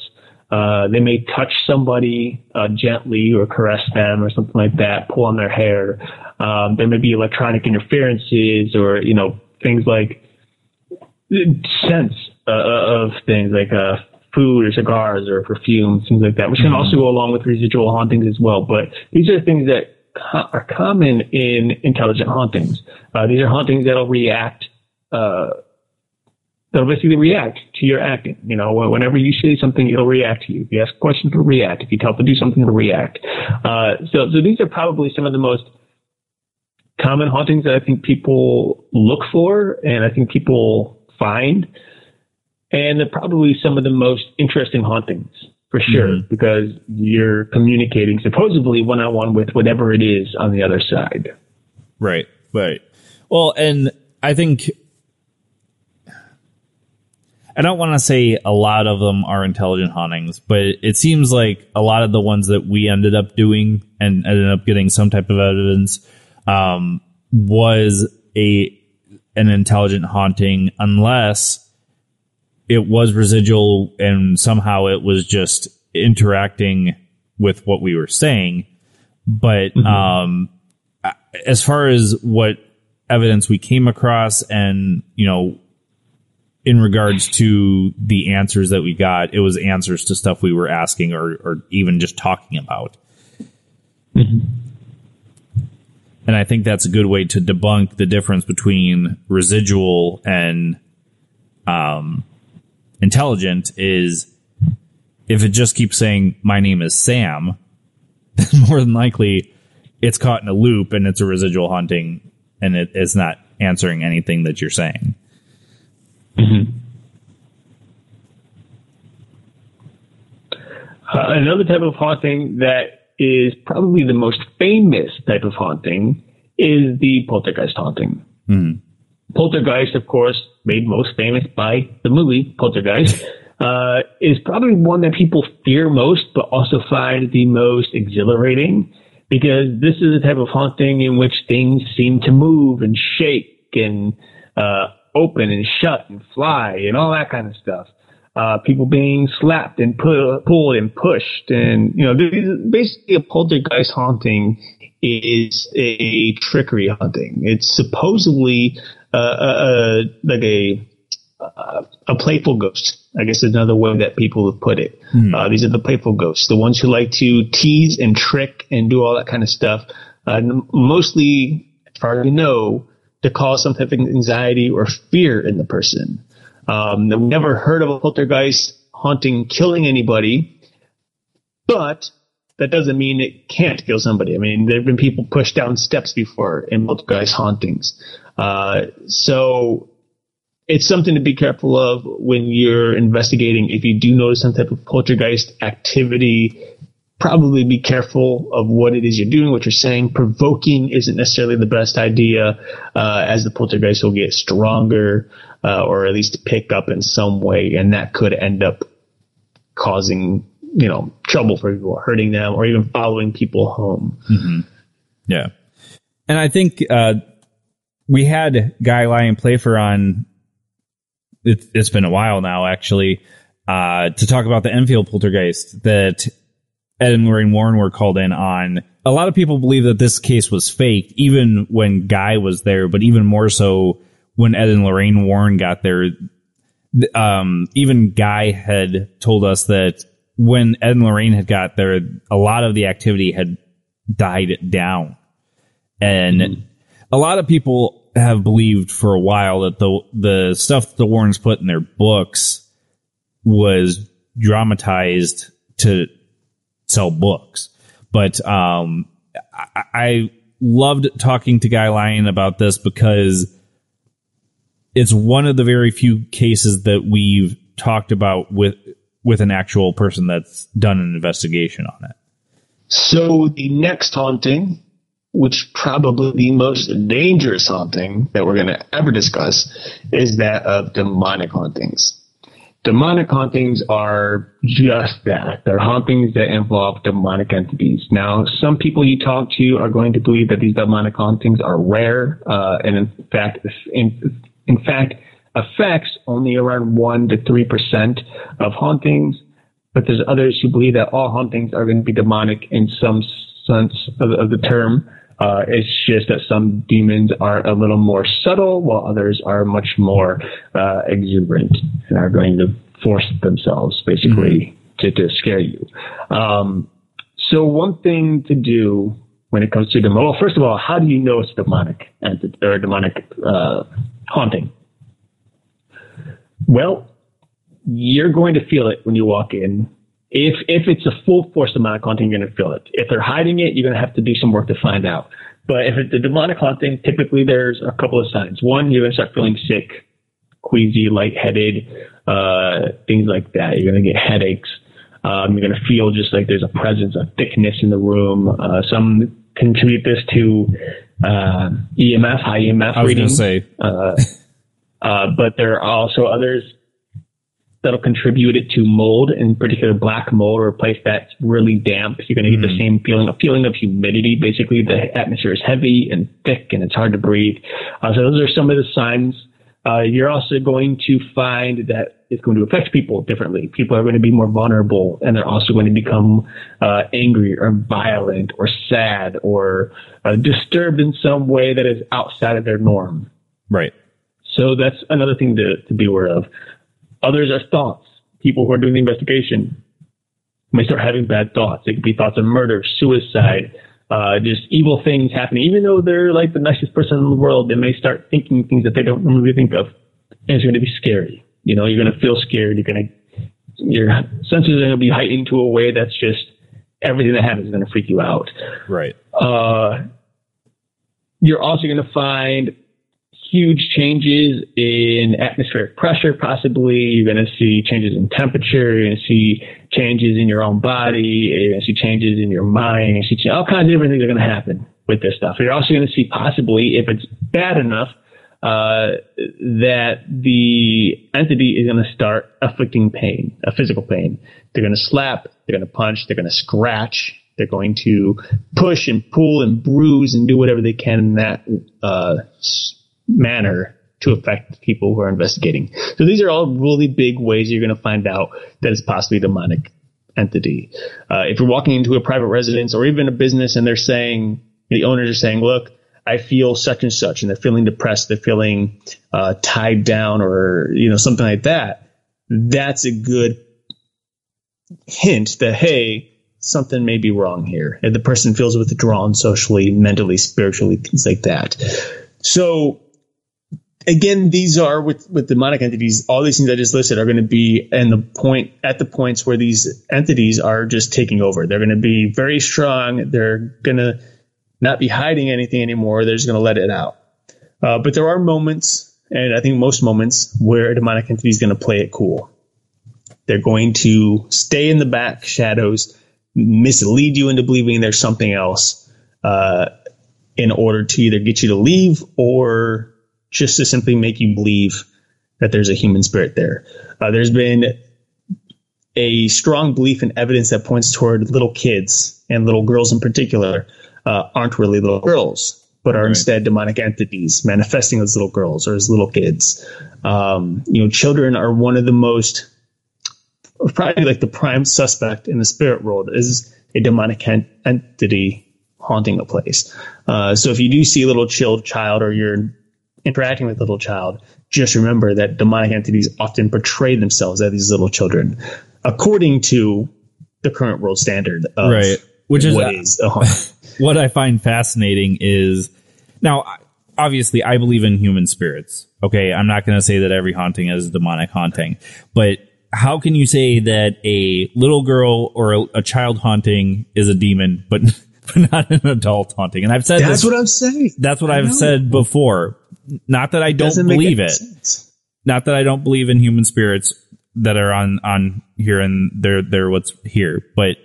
Speaker 1: Uh, they may touch somebody uh, gently or caress them or something like that, pull on their hair. Um, there may be electronic interferences or, you know, things like sense uh, of things like uh, food or cigars or perfume, things like that, which can also go along with residual hauntings as well. But these are things that are common in intelligent hauntings. Uh, these are hauntings that'll react, uh, that'll basically react to your acting. You know, whenever you say something, it'll react to you. If you ask a question, it'll react. If you tell it to do something, it'll react. Uh, so, so these are probably some of the most common hauntings that I think people look for and I think people find. And they're probably some of the most interesting hauntings for sure, mm-hmm. because you're communicating supposedly one on one with whatever it is on the other side.
Speaker 2: Right, right. Well, and I think I don't want to say a lot of them are intelligent hauntings, but it seems like a lot of the ones that we ended up doing and ended up getting some type of evidence um, was a an intelligent haunting, unless it was residual and somehow it was just interacting with what we were saying. But mm-hmm. um, as far as what evidence we came across, and you know, in regards to the answers that we got, it was answers to stuff we were asking or, or even just talking about. Mm-hmm. And I think that's a good way to debunk the difference between residual and um, intelligent is if it just keeps saying, my name is Sam, (laughs) then more than likely it's caught in a loop and it's a residual haunting and it is not answering anything that you're saying. Mm-hmm.
Speaker 1: Uh, another type of haunting that is probably the most famous type of haunting is the poltergeist haunting. Mm-hmm. Poltergeist, of course, made most famous by the movie Poltergeist, (laughs) uh, is probably one that people fear most, but also find the most exhilarating because this is a type of haunting in which things seem to move and shake and uh, open and shut and fly and all that kind of stuff. Uh, people being slapped and pu- pulled and pushed, and you know, basically a poltergeist haunting is a trickery hunting. It's supposedly uh, uh, like a a playful ghost. I guess is another way that people would put it. Hmm. Uh, these are the playful ghosts, the ones who like to tease and trick and do all that kind of stuff. Uh, mostly, as far as we know, to cause some type of anxiety or fear in the person. Um, we've never heard of a poltergeist haunting killing anybody, but that doesn't mean it can't kill somebody. I mean, there have been people pushed down steps before in poltergeist hauntings. Uh, so it's something to be careful of when you're investigating. If you do notice some type of poltergeist activity, probably be careful of what it is you're doing, what you're saying. Provoking isn't necessarily the best idea, uh, as the poltergeist will get stronger, uh, or at least pick up in some way, and that could end up causing you know trouble for people, hurting them, or even following people home.
Speaker 2: Mm-hmm. Yeah, and I think uh, we had Guy Lyon Playfair on. It, it's been a while now, actually, uh, to talk about the Enfield poltergeist that Ed and Lorraine Warren were called in on. A lot of people believe that this case was faked, even when Guy was there, but even more so when Ed and Lorraine Warren got there. Um, even Guy had told us that when Ed and Lorraine had got there, a lot of the activity had died down. And mm-hmm. a lot of people have believed for a while that the the stuff the Warrens put in their books was dramatized to sell books. But um, I, I loved talking to Guy Lyon about this because it's one of the very few cases that we've talked about with with an actual person that's done an investigation on it.
Speaker 1: So the next haunting, which probably the most dangerous haunting that we're going to ever discuss, is that of demonic hauntings. Demonic hauntings are just that. They're hauntings that involve demonic entities. Now, some people you talk to are going to believe that these demonic hauntings are rare, uh, and in fact, in, in fact, affects only around 1 to 3% of hauntings, but there's others who believe that all hauntings are going to be demonic in some sense of, of the term. Uh, it's just that some demons are a little more subtle, while others are much more uh, exuberant and are going to force themselves basically to, to scare you. Um, so one thing to do when it comes to demon, well, first of all, how do you know it's demonic entity or demonic uh, haunting? Well, you're going to feel it when you walk in. If if it's a full force demonic haunting, you're going to feel it. If they're hiding it, you're going to have to do some work to find out. But if it's a demonic haunting, typically there's a couple of signs. One, you're going to start feeling sick, queasy, lightheaded, uh, things like that. You're going to get headaches. Um, you're going to feel just like there's a presence, a thickness in the room. Uh, some contribute this to uh, EMF, high EMF
Speaker 2: I was Gonna say,
Speaker 1: Uh, uh, but there are also others that'll contribute it to mold, in particular black mold or a place that's really damp. You're going to get the same feeling, a feeling of humidity. Basically, the atmosphere is heavy and thick and it's hard to breathe. Uh, so those are some of the signs. Uh, you're also going to find that it's going to affect people differently. People are going to be more vulnerable and they're also going to become uh, angry or violent or sad or uh, disturbed in some way that is outside of their norm.
Speaker 2: right.
Speaker 1: So that's another thing to, to be aware of. Others are thoughts. People who are doing the investigation may start having bad thoughts. It could be thoughts of murder, suicide, uh, just evil things happening. Even though they're like the nicest person in the world, they may start thinking things that they don't normally think of. And it's going to be scary. You know, you're going to feel scared. You're going to, your senses are going to be heightened to a way that's just everything that happens is going to freak you out.
Speaker 2: Right.
Speaker 1: Uh, you're also going to find huge changes in atmospheric pressure, possibly. You're going to see changes in temperature. You're going to see changes in your own body. You're going to see changes in your mind. You're see all kinds of different things are going to happen with this stuff. You're also going to see possibly, if it's bad enough, uh, that the entity is going to start afflicting pain, a physical pain. They're going to slap, they're going to punch, they're going to scratch, they're going to push and pull and bruise and do whatever they can in that uh, manner to affect people who are investigating. So these are all really big ways you're going to find out that it's possibly demonic entity. Uh, if you're walking into a private residence or even a business and they're saying, the owners are saying, look, I feel such and such, and they're feeling depressed, they're feeling uh, tied down, or you know something like that. That's a good hint that hey, something may be wrong here. And the person feels withdrawn socially, mentally, spiritually, things like that. So again, these are with with demonic entities. All these things I just listed are going to be and the point at the points where these entities are just taking over. They're going to be very strong. They're going to not be hiding anything anymore. They're just going to let it out. Uh, but there are moments, and I think most moments, where a demonic entity is going to play it cool. They're going to stay in the back shadows, mislead you into believing there's something else, uh, in order to either get you to leave or just to simply make you believe that there's a human spirit there. Uh, there's been a strong belief and evidence that points toward little kids and little girls in particular uh, aren't really little girls, but are instead demonic entities manifesting as little girls or as little kids. Um, you know, children are one of the most, probably like the prime suspect in the spirit world is a demonic en- entity haunting a place. Uh, so if you do see a little child child or you're interacting with a little child, just remember that demonic entities often portray themselves as these little children, according to the current world standard of
Speaker 2: Right. Which is-
Speaker 1: what is a (laughs)
Speaker 2: what I find fascinating is now, obviously, I believe in human spirits. Okay, I'm not going to say that every haunting is a demonic haunting, but how can you say that a little girl or a, a child haunting is a demon, but, (laughs) but not an adult haunting? And I've said
Speaker 1: That's
Speaker 2: this,
Speaker 1: what I'm saying.
Speaker 2: that's what
Speaker 1: I
Speaker 2: I've
Speaker 1: know.
Speaker 2: said before. Not that I don't
Speaker 1: Doesn't
Speaker 2: believe it
Speaker 1: sense.
Speaker 2: not that I don't believe in human spirits that are on on here and they're they're what's here, but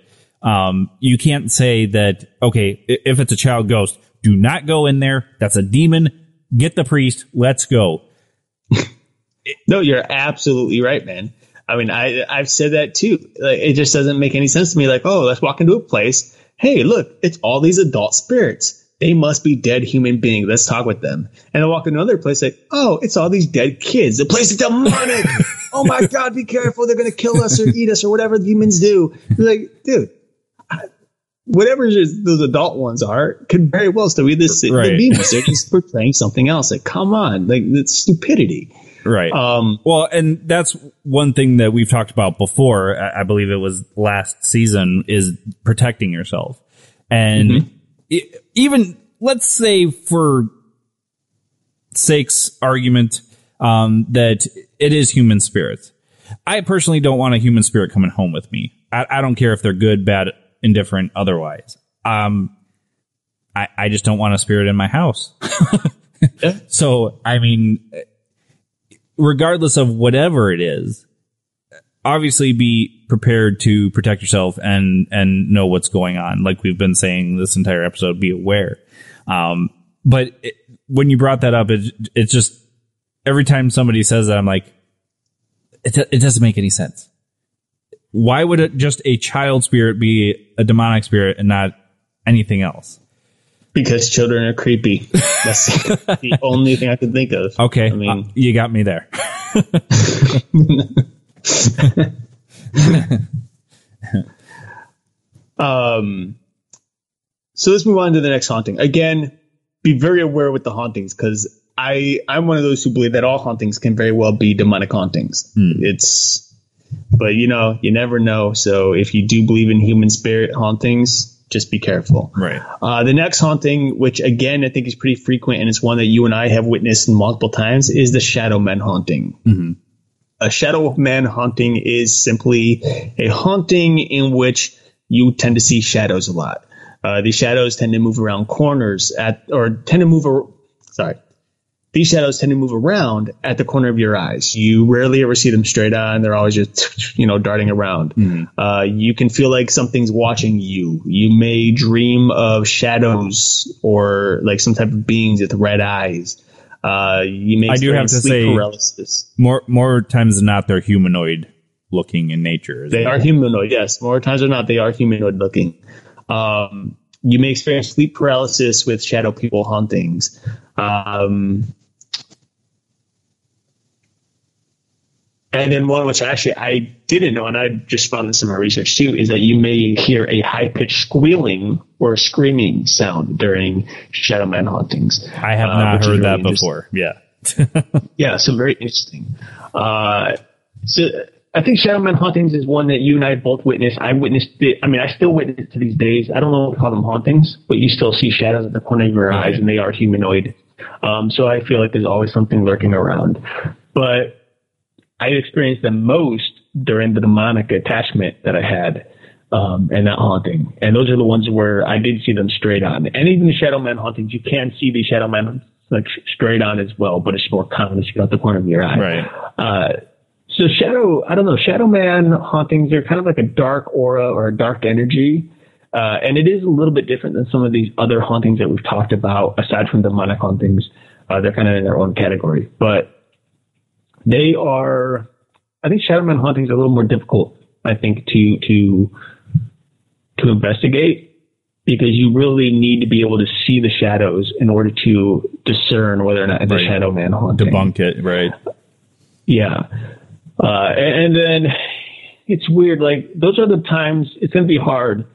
Speaker 2: um, you can't say that okay if it's a child ghost, do not go in there. That's a demon. Get the priest. Let's go. (laughs)
Speaker 1: No, you're absolutely right, man. I mean, I I've said that too. Like, it just doesn't make any sense to me. Like, oh, let's walk into a place. Hey, look, it's all these adult spirits. They must be dead human beings. Let's talk with them. And I walk into another place like, oh, it's all these dead kids. The place is demonic. (laughs) oh my god, be careful! They're gonna kill us or eat us or whatever demons do. You're like, dude. I- Whatever those adult ones are could very well still be this
Speaker 2: Right.
Speaker 1: the demons. They're just portraying something else. Like, come on, like it's stupidity.
Speaker 2: Right.
Speaker 1: Um,
Speaker 2: well, and that's one thing that we've talked about before. I I believe it was last season is protecting yourself. And e- even let's say for sake's argument, um, that it is human spirit. I personally don't want a human spirit coming home with me. I, I don't care if they're good, bad, indifferent, otherwise. Um, I, I just don't want a spirit in my house. (laughs) So, I mean, regardless of whatever it is, obviously be prepared to protect yourself and, and know what's going on. Like we've been saying this entire episode, be aware. Um, but it, when you brought that up, it, it's just every time somebody says that, I'm like, it, it doesn't make any sense. Why would it just a child spirit be a demonic spirit and not anything else?
Speaker 1: because children are creepy. That's the only thing I could think of.
Speaker 2: Okay.
Speaker 1: I mean,
Speaker 2: uh, you got me there. (laughs) (laughs)
Speaker 1: Um, so let's move on to the next haunting. Again, be very aware with the hauntings because I I'm one of those who believe that all hauntings can very well be demonic hauntings. It's, but you know, you never know. So if you do believe in human spirit hauntings, just be careful.
Speaker 2: Right.
Speaker 1: Uh, the next haunting, which again I think is pretty frequent and it's one that you and I have witnessed multiple times, is the shadow man haunting. A shadow man haunting is simply a haunting in which you tend to see shadows a lot. Uh, these shadows tend to move around corners at, or tend to move. ar- Sorry, these shadows tend to move around at the corner of your eyes. You rarely ever see them straight on. They're always just, (laughs) you know, darting around. Uh, you can feel like something's watching you. You may dream of shadows or like some type of beings with red eyes. Uh, you may
Speaker 2: I do have to
Speaker 1: sleep
Speaker 2: say-
Speaker 1: paralysis.
Speaker 2: More more times than not, they're humanoid looking in nature.
Speaker 1: They are humanoid, yes. More times than not, they are humanoid looking. Um, you may experience sleep paralysis with shadow people hauntings. Um, and then one which actually I didn't know, and I just found this in my research too, is that you may hear a high pitched squealing or screaming sound during shadow man hauntings.
Speaker 2: I have
Speaker 1: uh,
Speaker 2: not
Speaker 1: is
Speaker 2: heard
Speaker 1: really
Speaker 2: that before. Yeah. (laughs)
Speaker 1: Yeah, so very interesting. Uh, so I think Shadow Man hauntings is one that you and I both witnessed. I witnessed it. I mean, I still witness it to these days. I don't know what to call them hauntings, but you still see shadows at the corner of your eyes, and they are humanoid. Um, so I feel like there's always something lurking around. But I experienced the most during the demonic attachment that I had. Um, and that haunting. And those are the ones where I did see them straight on. And even the Shadow Man hauntings, you can see the Shadow Man like straight on as well, but it's more common to see out the corner of your eye.
Speaker 2: Right.
Speaker 1: Uh, so shadow, I don't know, shadow man hauntings are kind of like a dark aura or a dark energy. Uh, and it is a little bit different than some of these other hauntings that we've talked about, aside from demonic hauntings. Uh, they're kind of in their own category, but they are, I think shadow man hauntings are a little more difficult, I think, to, to, to investigate because you really need to be able to see the shadows in order to discern whether or not it's
Speaker 2: Right.
Speaker 1: a shadow man haunting.
Speaker 2: Debunk it. Right.
Speaker 1: Yeah. Uh, and, and then it's weird. Like those are the times it's going to be hard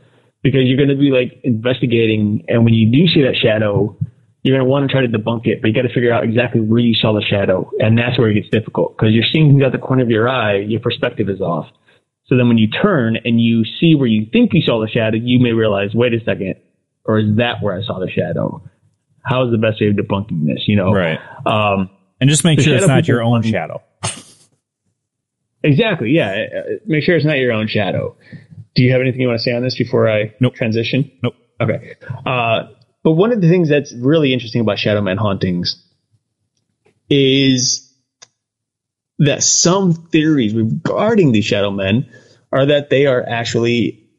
Speaker 1: because you're going to be like investigating. And when you do see that shadow, you're going to want to try to debunk it, but you got to figure out exactly where you saw the shadow. And that's where it gets difficult because you're seeing things out the corner of your eye. Your perspective is off. So then when you turn and you see where you think you saw the shadow, you may realize, wait a second, or is that where I saw the shadow? How is the best way of debunking this? You know?
Speaker 2: Right.
Speaker 1: Um,
Speaker 2: And just make sure it's not your own shadow.
Speaker 1: Exactly. Yeah. Uh, Make sure it's not your own shadow. Do you have anything you want to say on this before I
Speaker 2: Nope.
Speaker 1: transition?
Speaker 2: Nope.
Speaker 1: Okay. Uh, but one of the things that's really interesting about Shadow Man hauntings is that some theories regarding these Shadow Men are that they are actually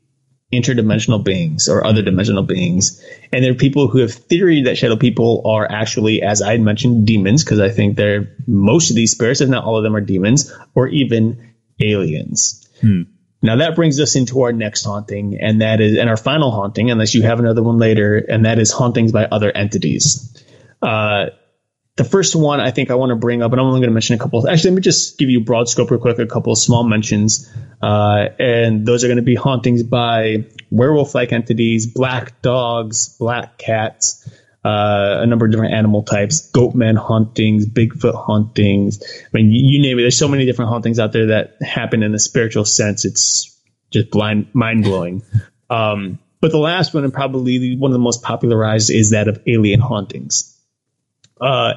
Speaker 1: interdimensional beings or other dimensional beings. And there are people who have theory that shadow people are actually, as I mentioned, demons, because I think they're most of these spirits, if not all of them, are demons, or even aliens. Hmm. Now that brings us into our next haunting, and that is, and our final haunting, unless you have another one later, and that is hauntings by other entities. Uh, the first one I think I want to bring up, and I'm only going to mention a couple. Actually, let me just give you broad scope real quick, a couple of small mentions, uh, and those are going to be hauntings by werewolf-like entities, black dogs, black cats, uh, a number of different animal types, goatman hauntings, Bigfoot hauntings. I mean, you, you name it. There's so many different hauntings out there that happen in the spiritual sense. It's just blind, mind blowing. (laughs) Um, but the last one, and probably one of the most popularized, is that of alien hauntings. Uh,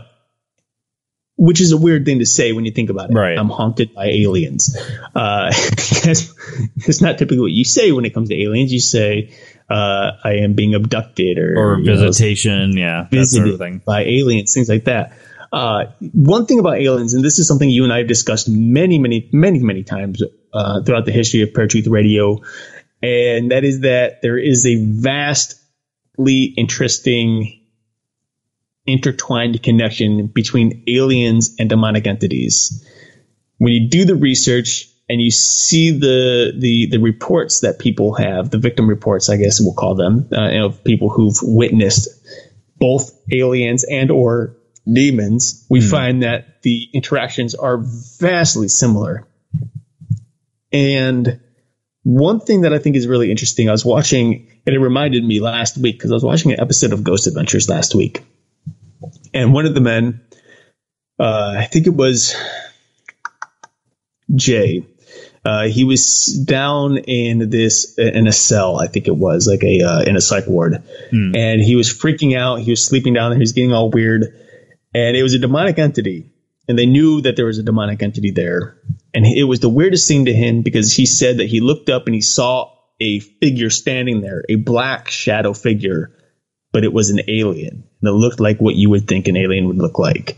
Speaker 1: which is a weird thing to say when you think about it.
Speaker 2: Right.
Speaker 1: I'm haunted by aliens. Uh, (laughs) that's not typically what you say when it comes to aliens. You say, uh, I am being abducted or,
Speaker 2: Or
Speaker 1: you know,
Speaker 2: visitation, yeah, that sort of thing.
Speaker 1: by aliens, things like that. Uh, one thing about aliens, and this is something you and I have discussed many, many, many, many times uh, throughout the history of Paratruth Radio, and that is that there is a vastly interesting intertwined connection between aliens and demonic entities. When you do the research and you see the the the reports that people have, the victim reports, I guess we'll call them, uh, of people who've witnessed both aliens and or demons, we find that the interactions are vastly similar. And one thing that I think is really interesting, I was watching, and it reminded me last week because I was watching an episode of Ghost Adventures last week, and one of the men, uh, I think it was Jay. Uh, he was down in this in a cell, I think it was like a uh, in a psych ward, and he was freaking out. He was sleeping down there. He was getting all weird, and it was a demonic entity. And they knew that there was a demonic entity there, and it was the weirdest thing to him because he said that he looked up and he saw a figure standing there, a black shadow figure, but it was an alien. And it looked like what you would think an alien would look like.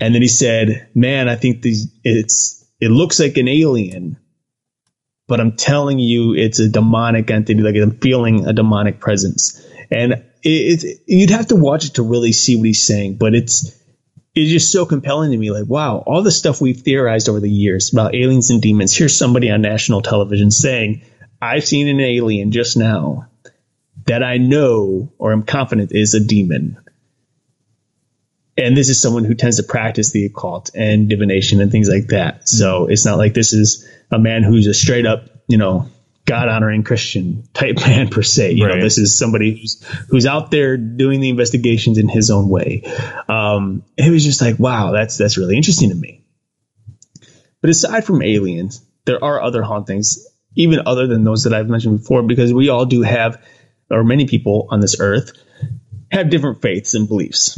Speaker 1: And then he said, "Man, I think these it's it looks like an alien, but I'm telling you, it's a demonic entity. Like I'm feeling a demonic presence." And it, it's you'd have to watch it to really see what he's saying, but it's it's just so compelling to me. Like, wow, all the stuff we've theorized over the years about aliens and demons. Here's somebody on national television saying, "I've seen an alien just now." That I know or am confident is a demon and this is someone who tends to practice the occult and divination and things like that. So it's not like this is a man who's a straight up, you know, God honoring Christian type (laughs) man per se. You
Speaker 2: Right.
Speaker 1: know, this is somebody who's who's out there doing the investigations in his own way. Um, it was just like, wow, that's that's really interesting to me. But aside from aliens, there are other hauntings, even other than those that I've mentioned before, because we all do have, or many people on this earth have different faiths and beliefs.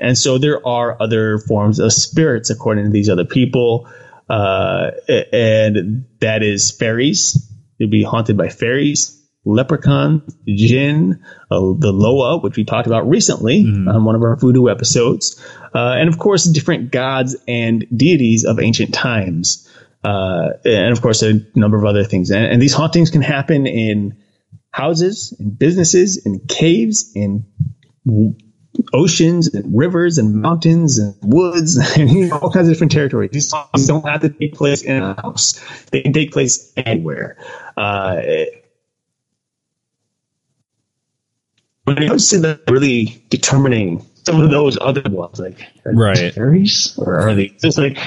Speaker 1: And so there are other forms of spirits according to these other people. Uh, and that is fairies. You'd be haunted by fairies, leprechaun, jinn, uh, the Loa, which we talked about recently on one of our voodoo episodes. Uh, and of course, different gods and deities of ancient times. Uh, and of course, a number of other things. And, and these hauntings can happen in houses, in businesses, in caves, in oceans and rivers and mountains and woods (laughs) and you know, all kinds of different territories. These songs don't have to take place in a house; they can take place anywhere. Uh, when it comes to the really determining some of those other ones, like
Speaker 2: Right.
Speaker 1: fairies or are they just like?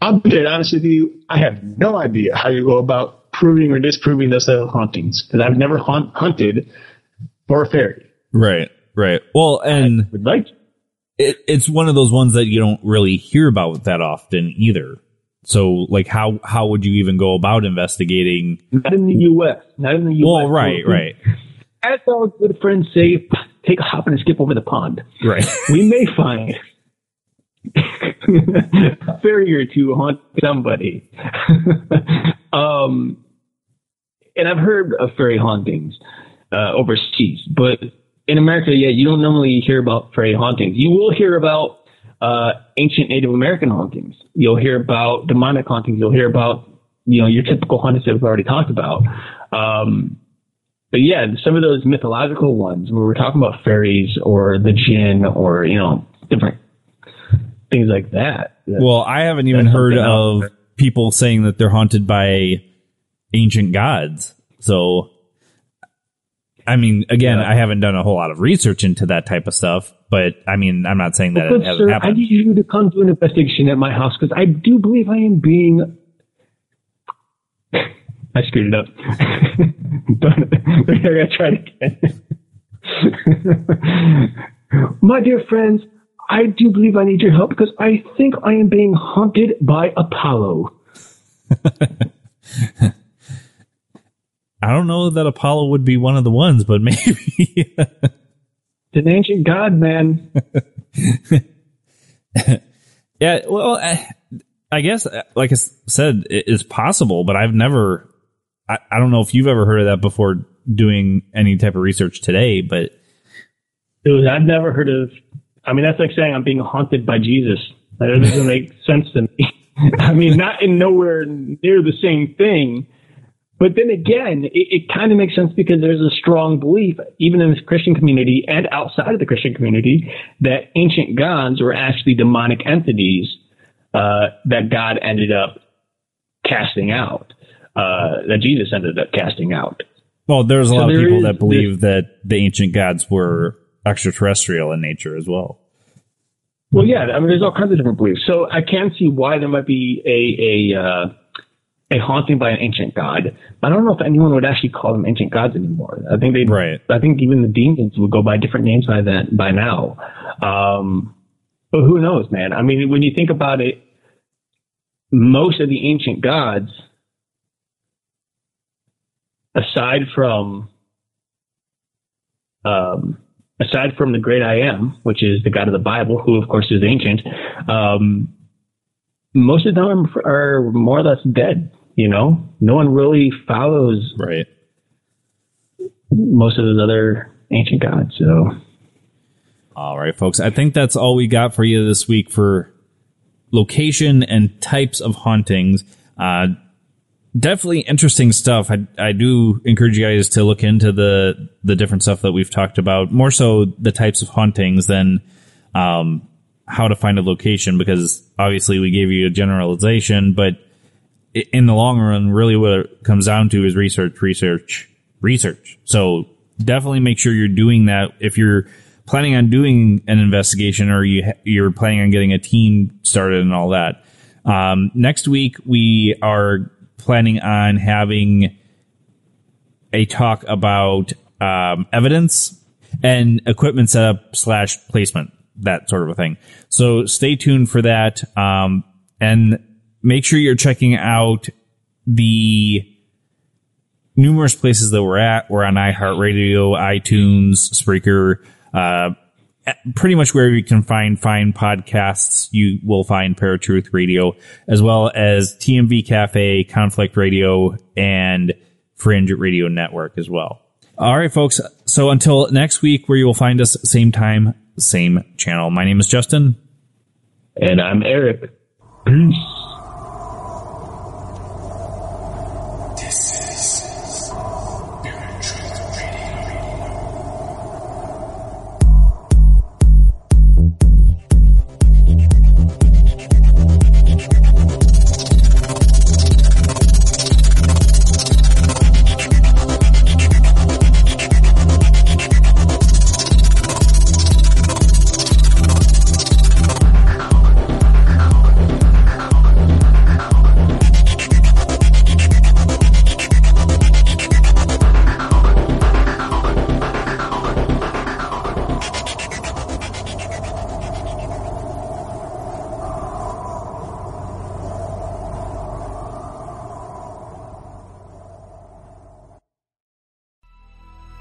Speaker 1: I'll be dead honest with you. I have no idea how you go about proving or disproving those hauntings because I've never haunt, hunted for a fairy.
Speaker 2: Right, right. Well, and
Speaker 1: Would like
Speaker 2: it, it's one of those ones that you don't really hear about that often either. So, like, how how would you even go about investigating?
Speaker 1: Not in the U.S. Not in the U.S.
Speaker 2: Well, right, right,
Speaker 1: As our good friends say, take a hop and a skip over the pond.
Speaker 2: right. (laughs)
Speaker 1: We may find a fairy to haunt somebody. (laughs) um, and I've heard of fairy hauntings uh, overseas, but in America, yeah, you don't normally hear about fairy hauntings. You will hear about uh, ancient Native American hauntings. You'll hear about demonic hauntings. You'll hear about you know your typical hauntings that we've already talked about. Um, but yeah, some of those mythological ones where we're talking about fairies or the jinn or you know different things like that.
Speaker 2: Well, I haven't even heard of people saying that they're haunted by ancient gods. So, I mean, again,
Speaker 1: Yeah.
Speaker 2: I haven't done a whole lot of research into that type of stuff, but I mean, I'm not saying that hasn't
Speaker 1: sir, I need you to come do an investigation at my house because I do believe I am being. I screwed it up. (laughs) (laughs) I gotta try it again. (laughs) My dear friends, I do believe I need your help because I think I am being haunted by Apollo.
Speaker 2: I don't know that Apollo would be one of the ones, but (laughs) maybe.
Speaker 1: an ancient god, man. (laughs)
Speaker 2: yeah, well, I, I, guess, like I said, it's possible, but I've never, I, I don't know if you've ever heard of that before doing any type of research today, but.
Speaker 1: Dude, I've never heard of, I mean, that's like saying I'm being haunted by Jesus. That doesn't make sense to me. (laughs) I mean, not in nowhere near the same thing but then again, it, it kind of makes sense because there's a strong belief, even in the Christian community and outside of the Christian community, that ancient gods were actually demonic entities uh, that God ended up casting out, uh, that Jesus ended up casting out.
Speaker 2: Well, there's a so lot of people that believe that the ancient gods were extraterrestrial in nature as well.
Speaker 1: Well, yeah, I mean, there's all kinds of different beliefs. So I can see why there might be a a uh, a haunting by an ancient god. I don't know if anyone would actually call them ancient gods anymore. I think they,
Speaker 2: right.
Speaker 1: I think even the demons would go by different names by then, by now. Um, but who knows, man? I mean, when you think about it, most of the ancient gods, aside from, um, aside from the great I am, which is the God of the Bible, who of course is ancient, um, most of them are more or less dead. You know, no one really follows
Speaker 2: right
Speaker 1: most of those other ancient gods. So,
Speaker 2: all right, folks, I think that's all we got for you this week for location and types of hauntings. Uh, definitely interesting stuff. I, I do encourage you guys to look into the the different stuff that we've talked about. More so the types of hauntings than um, how to find a location because obviously we gave you a generalization, but in the long run, really what it comes down to is research, research, research. So definitely make sure you're doing that. If you're planning on doing an investigation or you, you're planning on getting a team started and all that. Um, next week, we are planning on having a talk about um, evidence and equipment setup slash placement that sort of a thing. So stay tuned for that. Um, and make sure you're checking out the numerous places that we're at. We're on iHeartRadio, iTunes, Spreaker, uh, pretty much wherever you can find fine podcasts, you will find Paratruth Radio, as well as TMV Cafe, Conflict Radio, and Fringe Radio Network as well. All right, folks. So until next week, where you will find us same time, same channel. My name is Justin.
Speaker 1: And I'm Eric. Peace.